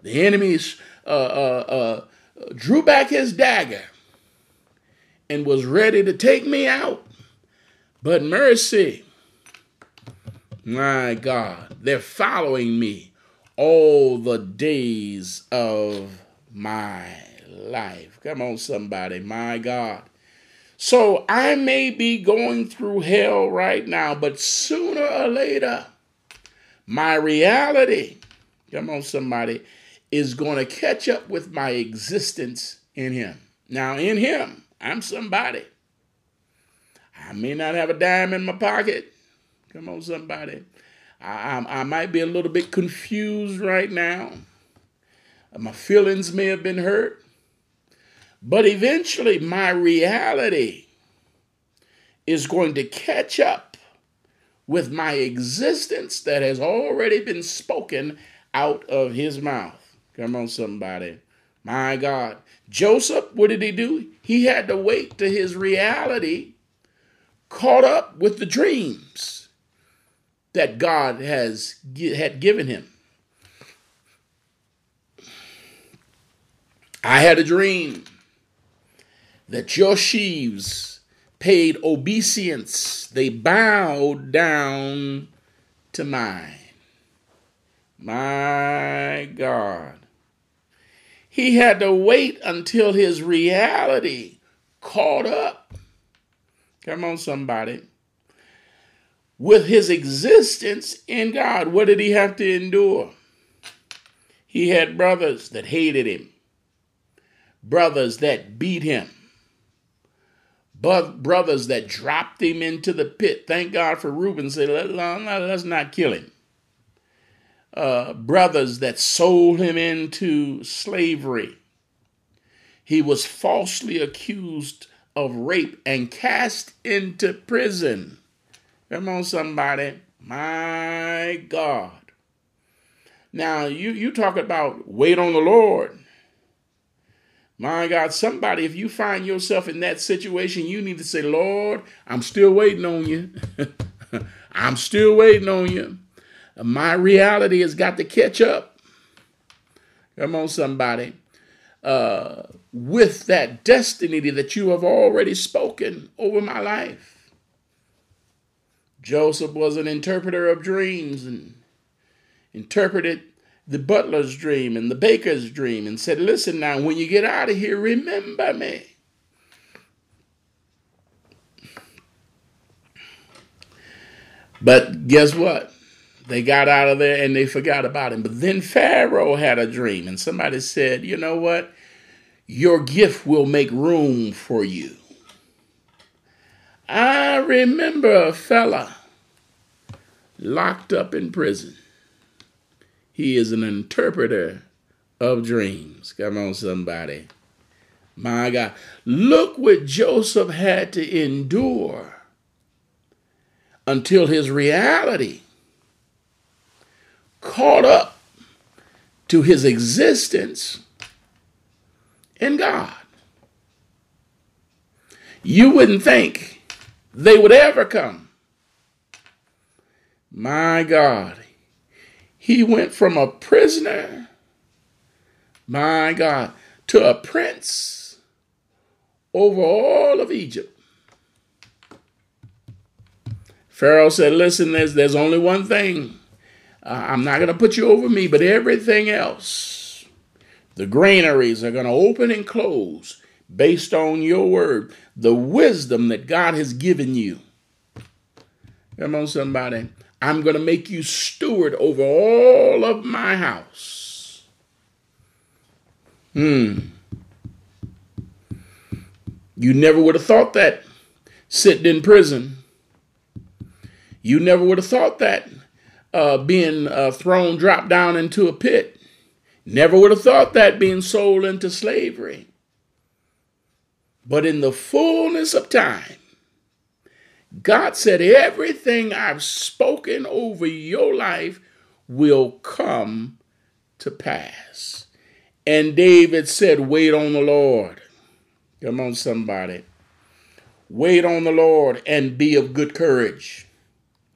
The enemies uh, uh, uh, drew back his dagger and was ready to take me out. But mercy, my God, they're following me all the days of my life. Come on, somebody, my God. So I may be going through hell right now, but sooner or later, my reality, come on, somebody, is going to catch up with my existence in Him. Now, in Him, I'm somebody. I may not have a dime in my pocket. Come on, somebody. I, I, I might be a little bit confused right now. My feelings may have been hurt. But eventually, my reality is going to catch up with my existence that has already been spoken out of his mouth. Come on, somebody. My God. Joseph, what did he do? He had to wait to his reality caught up with the dreams that God has had given him. I had a dream that your sheaves paid obeisance. They bowed down to mine. My God. He had to wait until his reality caught up. Come on, somebody. With his existence in God, what did he have to endure? He had brothers that hated him, brothers that beat him, brothers that dropped him into the pit. Thank God for Reuben said, let's not kill him. Uh, brothers that sold him into slavery. He was falsely accused of rape and cast into prison. Come on, somebody. My God. Now, you, you talk about wait on the Lord. My God, somebody, if you find yourself in that situation, you need to say, Lord, I'm still waiting on you. I'm still waiting on you. My reality has got to catch up. Come on, somebody. Uh, with that destiny that you have already spoken over my life. Joseph was an interpreter of dreams and interpreted the butler's dream and the baker's dream and said, Listen now, when you get out of here, remember me. But guess what? They got out of there and they forgot about him. But then Pharaoh had a dream, and somebody said, You know what? Your gift will make room for you. I remember a fella locked up in prison. He is an interpreter of dreams. Come on, somebody. My God. Look what Joseph had to endure until his reality caught up to his existence in God. You wouldn't think they would ever come. My God. He went from a prisoner, my God, to a prince over all of Egypt. Pharaoh said, Listen, there's, there's only one thing. Uh, I'm not going to put you over me, but everything else, the granaries are going to open and close based on your word, the wisdom that God has given you. Come on, somebody. I'm going to make you steward over all of my house. Hmm. You never would have thought that sitting in prison. You never would have thought that uh, being uh, thrown, dropped down into a pit. Never would have thought that being sold into slavery. But in the fullness of time, God said, Everything I've spoken over your life will come to pass. And David said, Wait on the Lord. Come on, somebody. Wait on the Lord and be of good courage.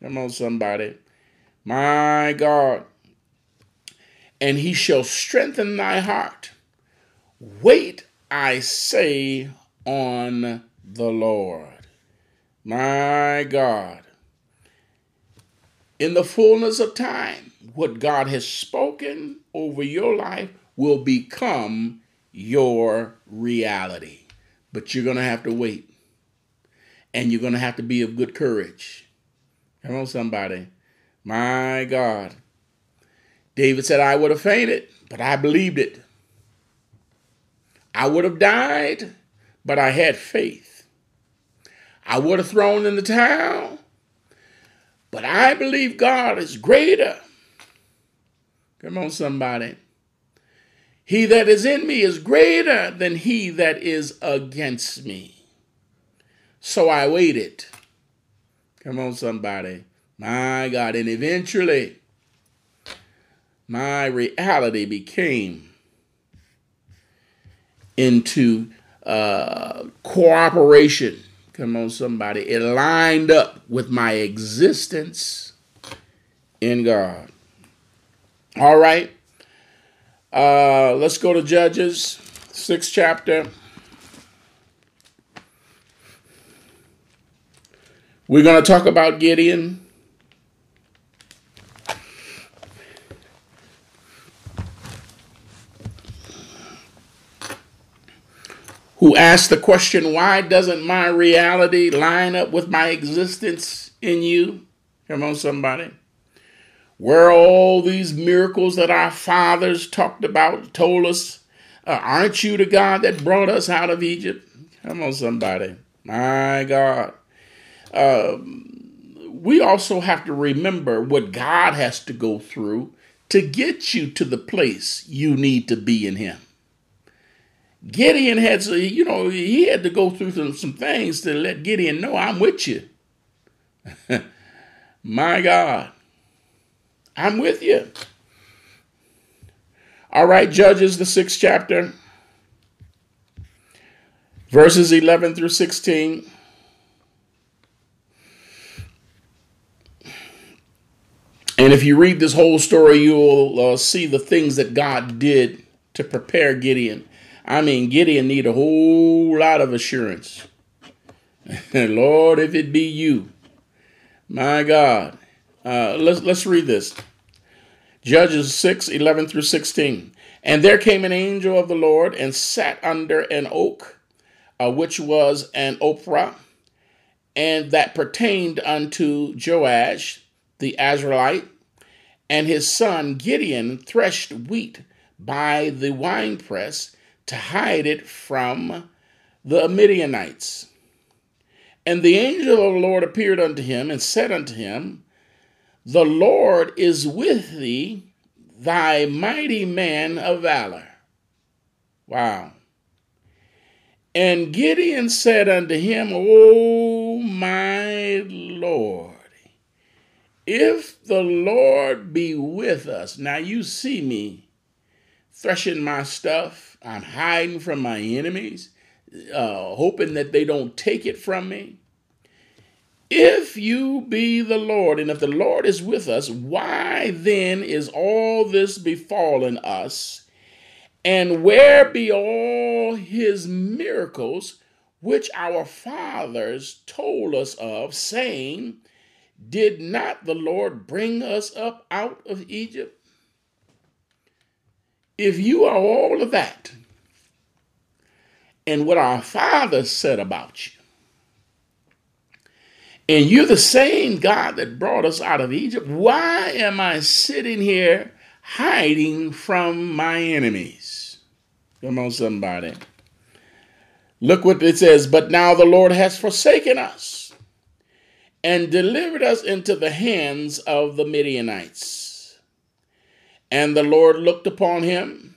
Come on, somebody. My God. And he shall strengthen thy heart. Wait, I say, on the Lord. My God. In the fullness of time, what God has spoken over your life will become your reality. But you're going to have to wait. And you're going to have to be of good courage. Come on, somebody. My God. David said, I would have fainted, but I believed it. I would have died, but I had faith. I would have thrown in the towel, but I believe God is greater. Come on, somebody. He that is in me is greater than he that is against me. So I waited. Come on, somebody. My God. And eventually, my reality became into uh, cooperation Come on, somebody. It lined up with my existence in God. All right. Uh, let's go to Judges, sixth chapter. We're going to talk about Gideon. Who asked the question, Why doesn't my reality line up with my existence in you? Come on, somebody. Where are all these miracles that our fathers talked about, told us? Uh, aren't you the God that brought us out of Egypt? Come on, somebody. My God. Um, we also have to remember what God has to go through to get you to the place you need to be in Him. Gideon had to, you know, he had to go through some, some things to let Gideon know I'm with you. My God, I'm with you. All right, Judges, the sixth chapter, verses 11 through 16. And if you read this whole story, you'll uh, see the things that God did to prepare Gideon I mean, Gideon need a whole lot of assurance. Lord, if it be you, my God. Uh, let's, let's read this. Judges 6, 11 through 16. And there came an angel of the Lord and sat under an oak, uh, which was an Ophrah, and that pertained unto Joash the Azraelite. And his son Gideon threshed wheat by the winepress to hide it from the Midianites. And the angel of the Lord appeared unto him and said unto him, The Lord is with thee, thy mighty man of valor. Wow. And Gideon said unto him, O my Lord, if the Lord be with us. Now you see me threshing my stuff, I'm hiding from my enemies uh, hoping that they don't take it from me. If you be the Lord, and if the Lord is with us, why then is all this befallen us? And where be all his miracles which our fathers told us of, saying, Did not the Lord bring us up out of Egypt? If you are all of that, and what our Father said about you. And you're the same God that brought us out of Egypt. Why am I sitting here hiding from my enemies? Come on, somebody. Look what it says. But now the Lord has forsaken us and delivered us into the hands of the Midianites. And the Lord looked upon him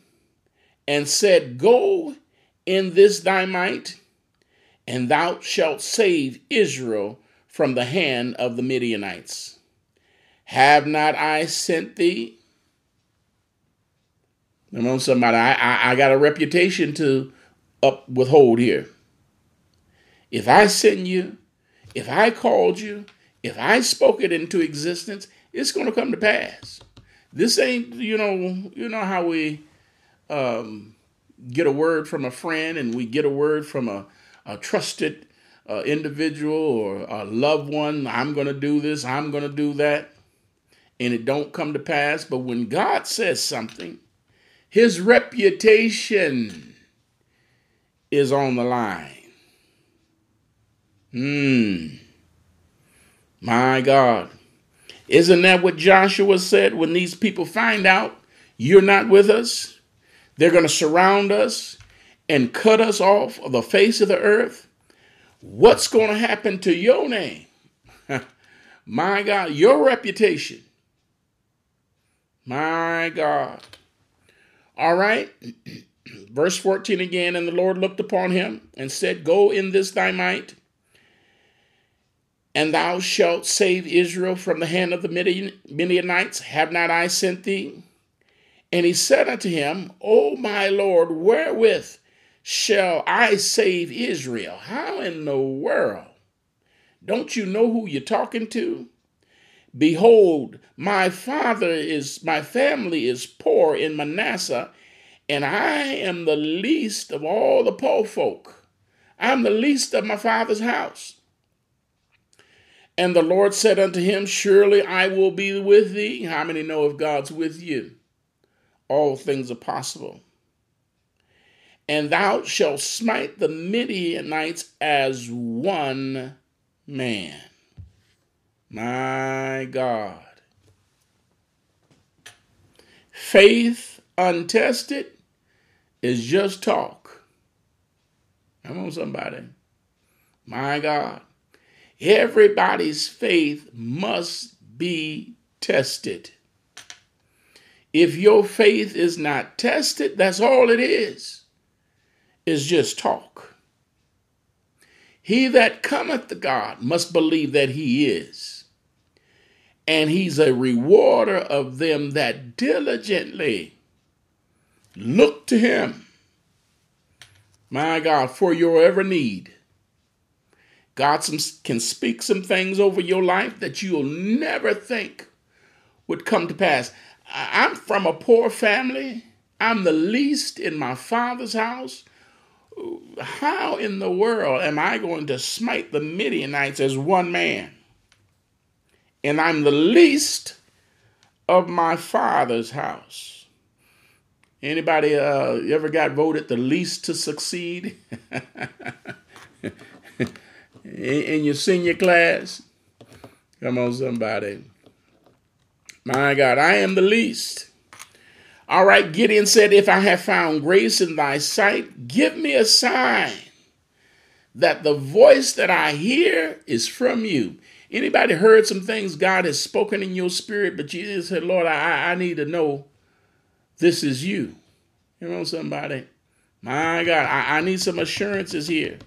and said, Go in this thy might, and thou shalt save Israel from the hand of the Midianites. Have not I sent thee? Come on, somebody. I, I, I got a reputation to up withhold here. If I sent you, if I called you, if I spoke it into existence, it's going to come to pass. This ain't, you know, you know how we um, get a word from a friend and we get a word from a, a trusted uh, individual or a loved one, I'm going to do this, I'm going to do that, and it don't come to pass. But when God says something, his reputation is on the line. Hmm. My God. Isn't that what Joshua said when these people find out you're not with us? They're going to surround us and cut us off of the face of the earth. What's going to happen to your name? My God, your reputation. My God. All right. Verse 14 again, and the Lord looked upon him and said, Go in this thy might, and thou shalt save Israel from the hand of the Midianites. Have not I sent thee? And he said unto him, O my Lord, wherewith shall I save Israel? How in the world? Don't you know who you're talking to? Behold, my father is, my family is poor in Manasseh, and I am the least of all the poor folk. I'm the least of my father's house. And the Lord said unto him, Surely I will be with thee. How many know if God's with you? all things are possible. And thou shalt smite the Midianites as one man. My God. Faith untested is just talk. Come on, somebody. My God. Everybody's faith must be tested. If your faith is not tested, that's all it is, It's just talk. He that cometh to God must believe that he is. And he's a rewarder of them that diligently look to him. My God, for your ever need. God some, can speak some things over your life that you'll never think would come to pass. I'm from a poor family. I'm the least in my father's house. How in the world am I going to smite the Midianites as one man? And I'm the least of my father's house. Anybody uh, ever got voted the least to succeed in your senior class? Come on, somebody. My God, I am the least. All right, Gideon said, If I have found grace in thy sight, give me a sign that the voice that I hear is from you. Anybody heard some things God has spoken in your spirit, but you said, Lord, I, I need to know this is you. You know, somebody. My God, I, I need some assurances here.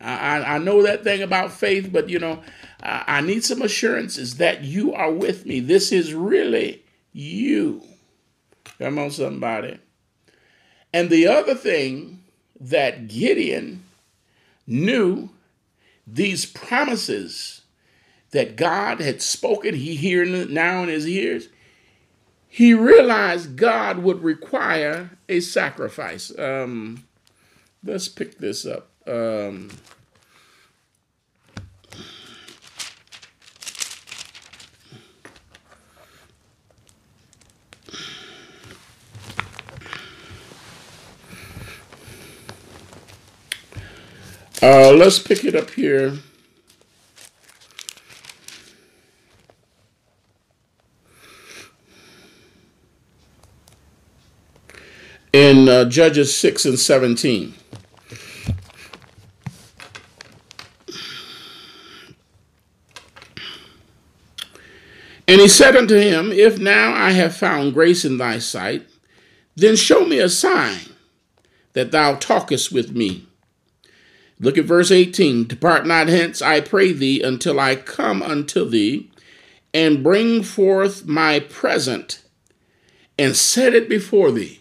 I, I, know that thing about faith, but you know, I, I need some assurances that you are with me. This is really you. Come on, somebody. And the other thing that Gideon knew these promises that God had spoken, he hearing now in his ears, he realized God would require a sacrifice. Um, let's pick this up. Um, Uh, let's pick it up here. In uh, Judges 6 and 17. And he said unto him, If now I have found grace in thy sight, then show me a sign that thou talkest with me. Look at verse 18. Depart not hence, I pray thee, until I come unto thee, and bring forth my present, and set it before thee.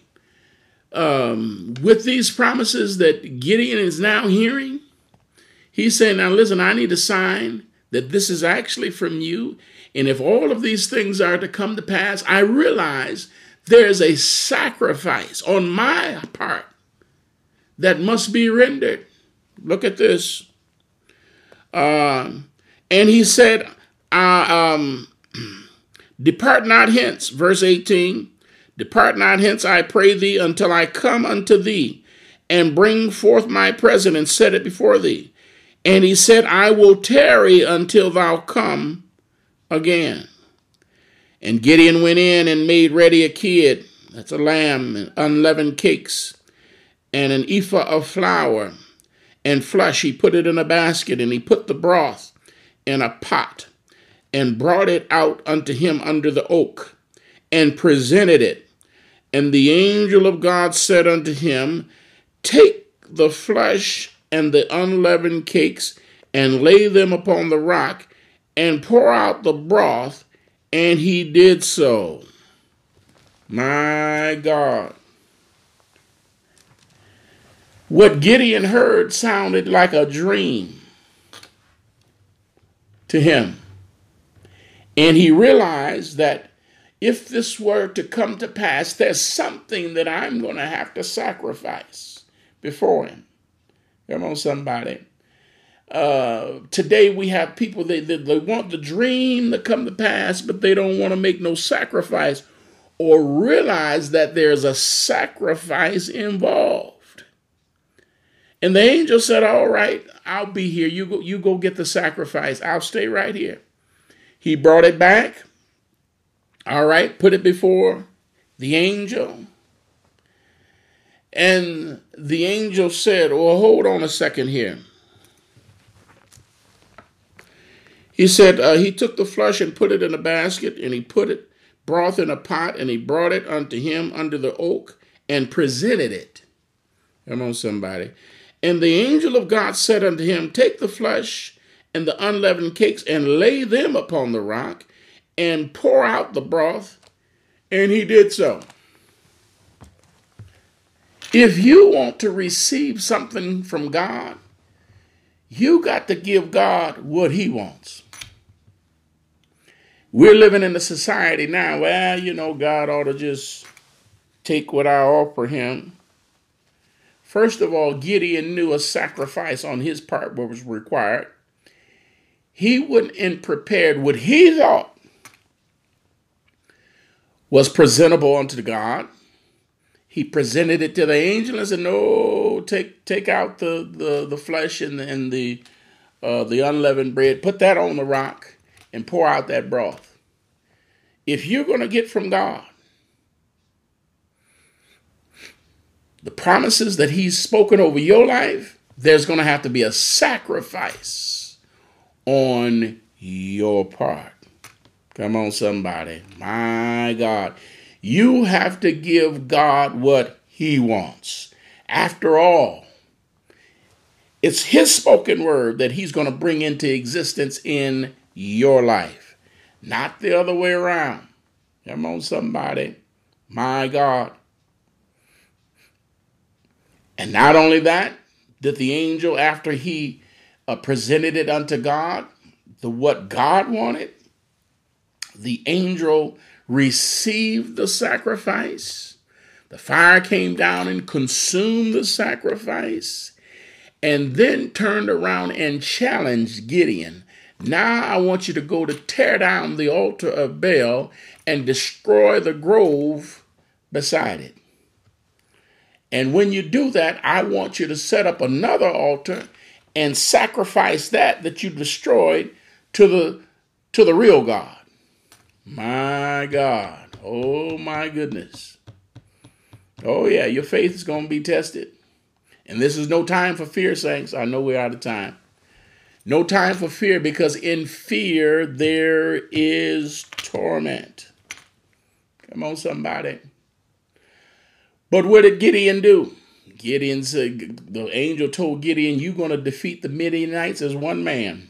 Um, with these promises that Gideon is now hearing, he's saying, Now listen, I need a sign that this is actually from you. And if all of these things are to come to pass, I realize there's a sacrifice on my part that must be rendered. Look at this. Uh, and he said, uh, um, Depart not hence, verse 18. Depart not hence, I pray thee, until I come unto thee, and bring forth my present and set it before thee. And he said, I will tarry until thou come again. And Gideon went in and made ready a kid, that's a lamb, and unleavened cakes, and an ephah of flour and flesh. He put it in a basket, and he put the broth in a pot, and brought it out unto him under the oak, and presented it. And the angel of God said unto him, Take the flesh and the unleavened cakes, and lay them upon the rock, and pour out the broth. And he did so. My God. What Gideon heard sounded like a dream to him. And he realized that if this were to come to pass, there's something that I'm going to have to sacrifice before him. Come on, somebody. Uh, today we have people that they, they want the dream to come to pass, but they don't want to make no sacrifice or realize that there's a sacrifice involved. And the angel said, All right, I'll be here. You go, you go get the sacrifice. I'll stay right here. He brought it back. All right, put it before the angel. And the angel said, Well, hold on a second here. He said, uh, He took the flesh and put it in a basket, and he put it, broth in a pot, and he brought it unto him under the oak and presented it. Come on, somebody. And the angel of God said unto him, Take the flesh and the unleavened cakes and lay them upon the rock and pour out the broth. And he did so. If you want to receive something from God, you got to give God what he wants. We're living in a society now, well, you know, God ought to just take what I offer him First of all, Gideon knew a sacrifice on his part was required. He went and prepared what he thought was presentable unto God. He presented it to the angel and said, "No, take take out the the, the flesh and the, and the uh, the unleavened bread. Put that on the rock and pour out that broth." if you're going to get from God the promises that He's spoken over your life, there's going to have to be a sacrifice on your part. Come on, somebody. My God. You have to give God what He wants. After all, it's His spoken word that He's going to bring into existence in your life, not the other way around. Come on, somebody. My God. And not only that, did the angel, after he uh, presented it unto God, the what God wanted, the angel received the sacrifice. The fire came down and consumed the sacrifice, and then turned around and challenged Gideon. Now I want you to go to tear down the altar of Baal and destroy the grove beside it. And when you do that, I want you to set up another altar and sacrifice that that you destroyed to the to the real God. My God. Oh my goodness. Oh yeah, your faith is going to be tested. And this is no time for fear, saints. I know we're out of time. No time for fear because in fear there is torment. Come on, somebody. But what did Gideon do? Gideon said, the angel told Gideon, You're going to defeat the Midianites as one man.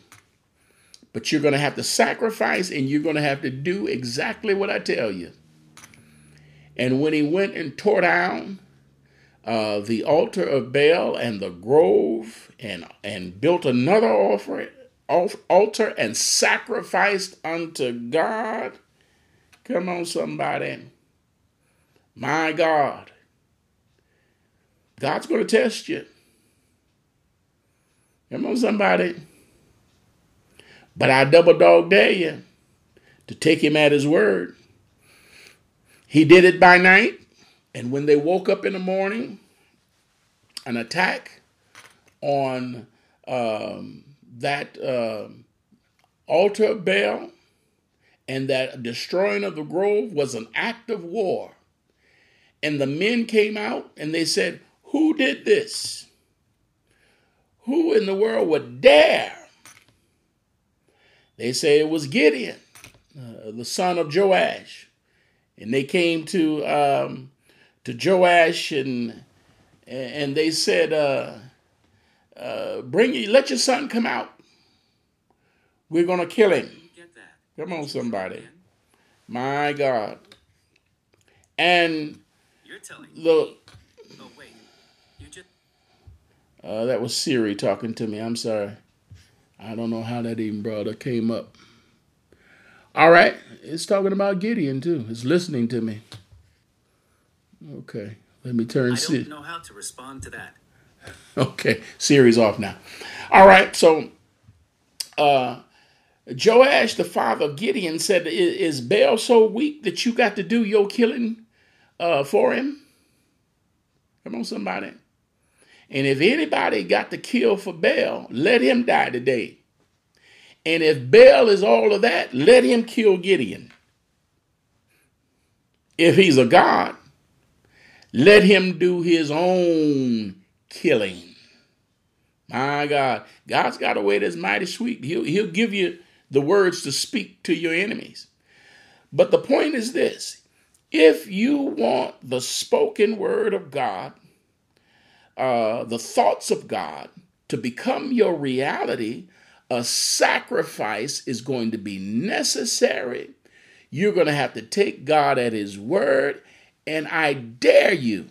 But you're going to have to sacrifice and you're going to have to do exactly what I tell you. And when he went and tore down uh, the altar of Baal and the grove and, and built another altar and sacrificed unto God, come on, somebody. My God. God's going to test you. Come on, somebody. But I double dog dare you to take him at his word. He did it by night, and when they woke up in the morning, an attack on um, that uh, altar of Baal and that destroying of the grove was an act of war. And the men came out and they said, who did this? Who in the world would dare? They say it was Gideon, uh, the son of Joash. And they came to um, to Joash and and they said, uh, uh, "Bring you, let your son come out. We're gonna kill him." Come on, somebody. My God. And the uh, that was Siri talking to me. I'm sorry. I don't know how that even brought it came up. All right, it's talking about Gideon too. It's listening to me. Okay, let me turn. I don't know how to respond to that. Okay, Siri's off now. All right, so uh, Joash, the father of Gideon, said, "Is Baal so weak that you got to do your killing uh, for him?" Come on, somebody. And if anybody got to kill for Baal, let him die today. And if Baal is all of that, let him kill Gideon. If he's a God, let him do his own killing. My God, God's got a way that's mighty sweet. He'll, he'll give you the words to speak to your enemies. But the point is this if you want the spoken word of God uh, the thoughts of God to become your reality, a sacrifice is going to be necessary. You're going to have to take God at His word. And I dare you,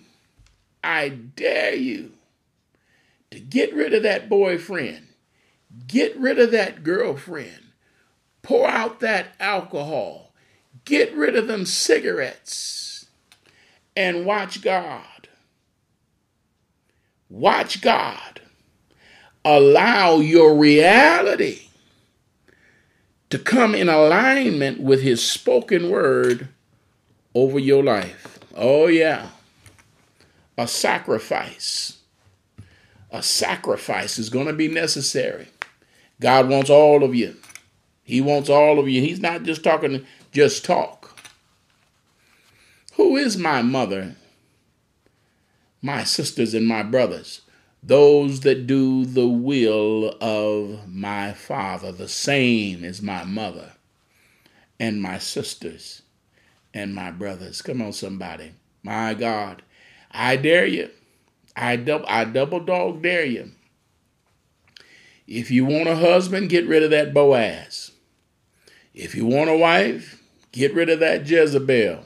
I dare you to get rid of that boyfriend, get rid of that girlfriend, pour out that alcohol, get rid of them cigarettes, and watch God Watch God. Allow your reality to come in alignment with His spoken word over your life. Oh, yeah. A sacrifice. A sacrifice is going to be necessary. God wants all of you. He wants all of you. He's not just talking just talk. Who is my mother? My sisters and my brothers. Those that do the will of my Father. The same is my mother and my sisters and my brothers. Come on, somebody. My God. I dare you. I double, I double dog dare you. If you want a husband, get rid of that Boaz. If you want a wife, get rid of that Jezebel.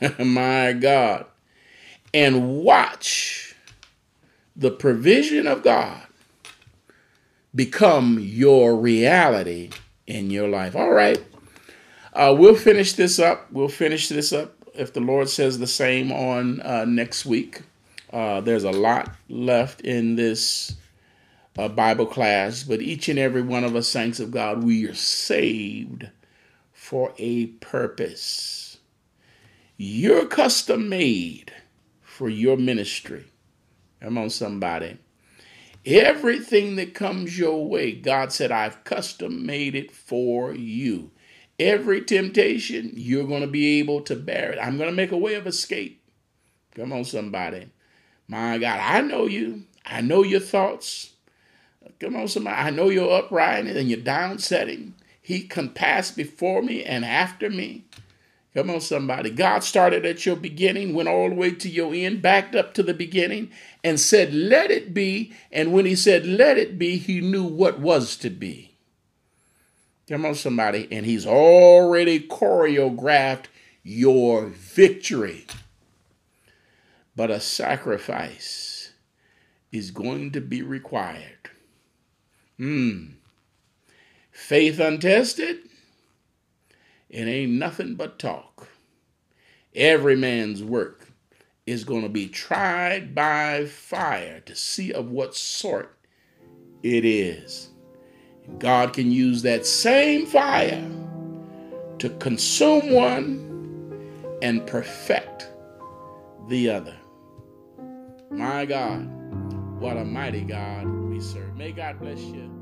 My God. And watch the provision of God become your reality in your life. All right. Uh, we'll finish this up. We'll finish this up if the Lord says the same on uh, next week. Uh, there's a lot left in this uh, Bible class, but each and every one of us, saints of God, we are saved for a purpose. You're custom made for your ministry. Come on, somebody. Everything that comes your way, God said, I've custom made it for you. Every temptation, you're going to be able to bear it. I'm going to make a way of escape. Come on, somebody. My God, I know you. I know your thoughts. Come on, somebody. I know your uprising and your downsetting. He can pass before me and after me. Come on, somebody. God started at your beginning, went all the way to your end, backed up to the beginning, and said, Let it be. And when he said, Let it be, he knew what was to be. Come on, somebody. And he's already choreographed your victory. But a sacrifice is going to be required. Hmm. Faith untested it ain't nothing but talk. Every man's work is going to be tried by fire to see of what sort it is. God can use that same fire to consume one and perfect the other. My God, what a mighty God we serve. May God bless you.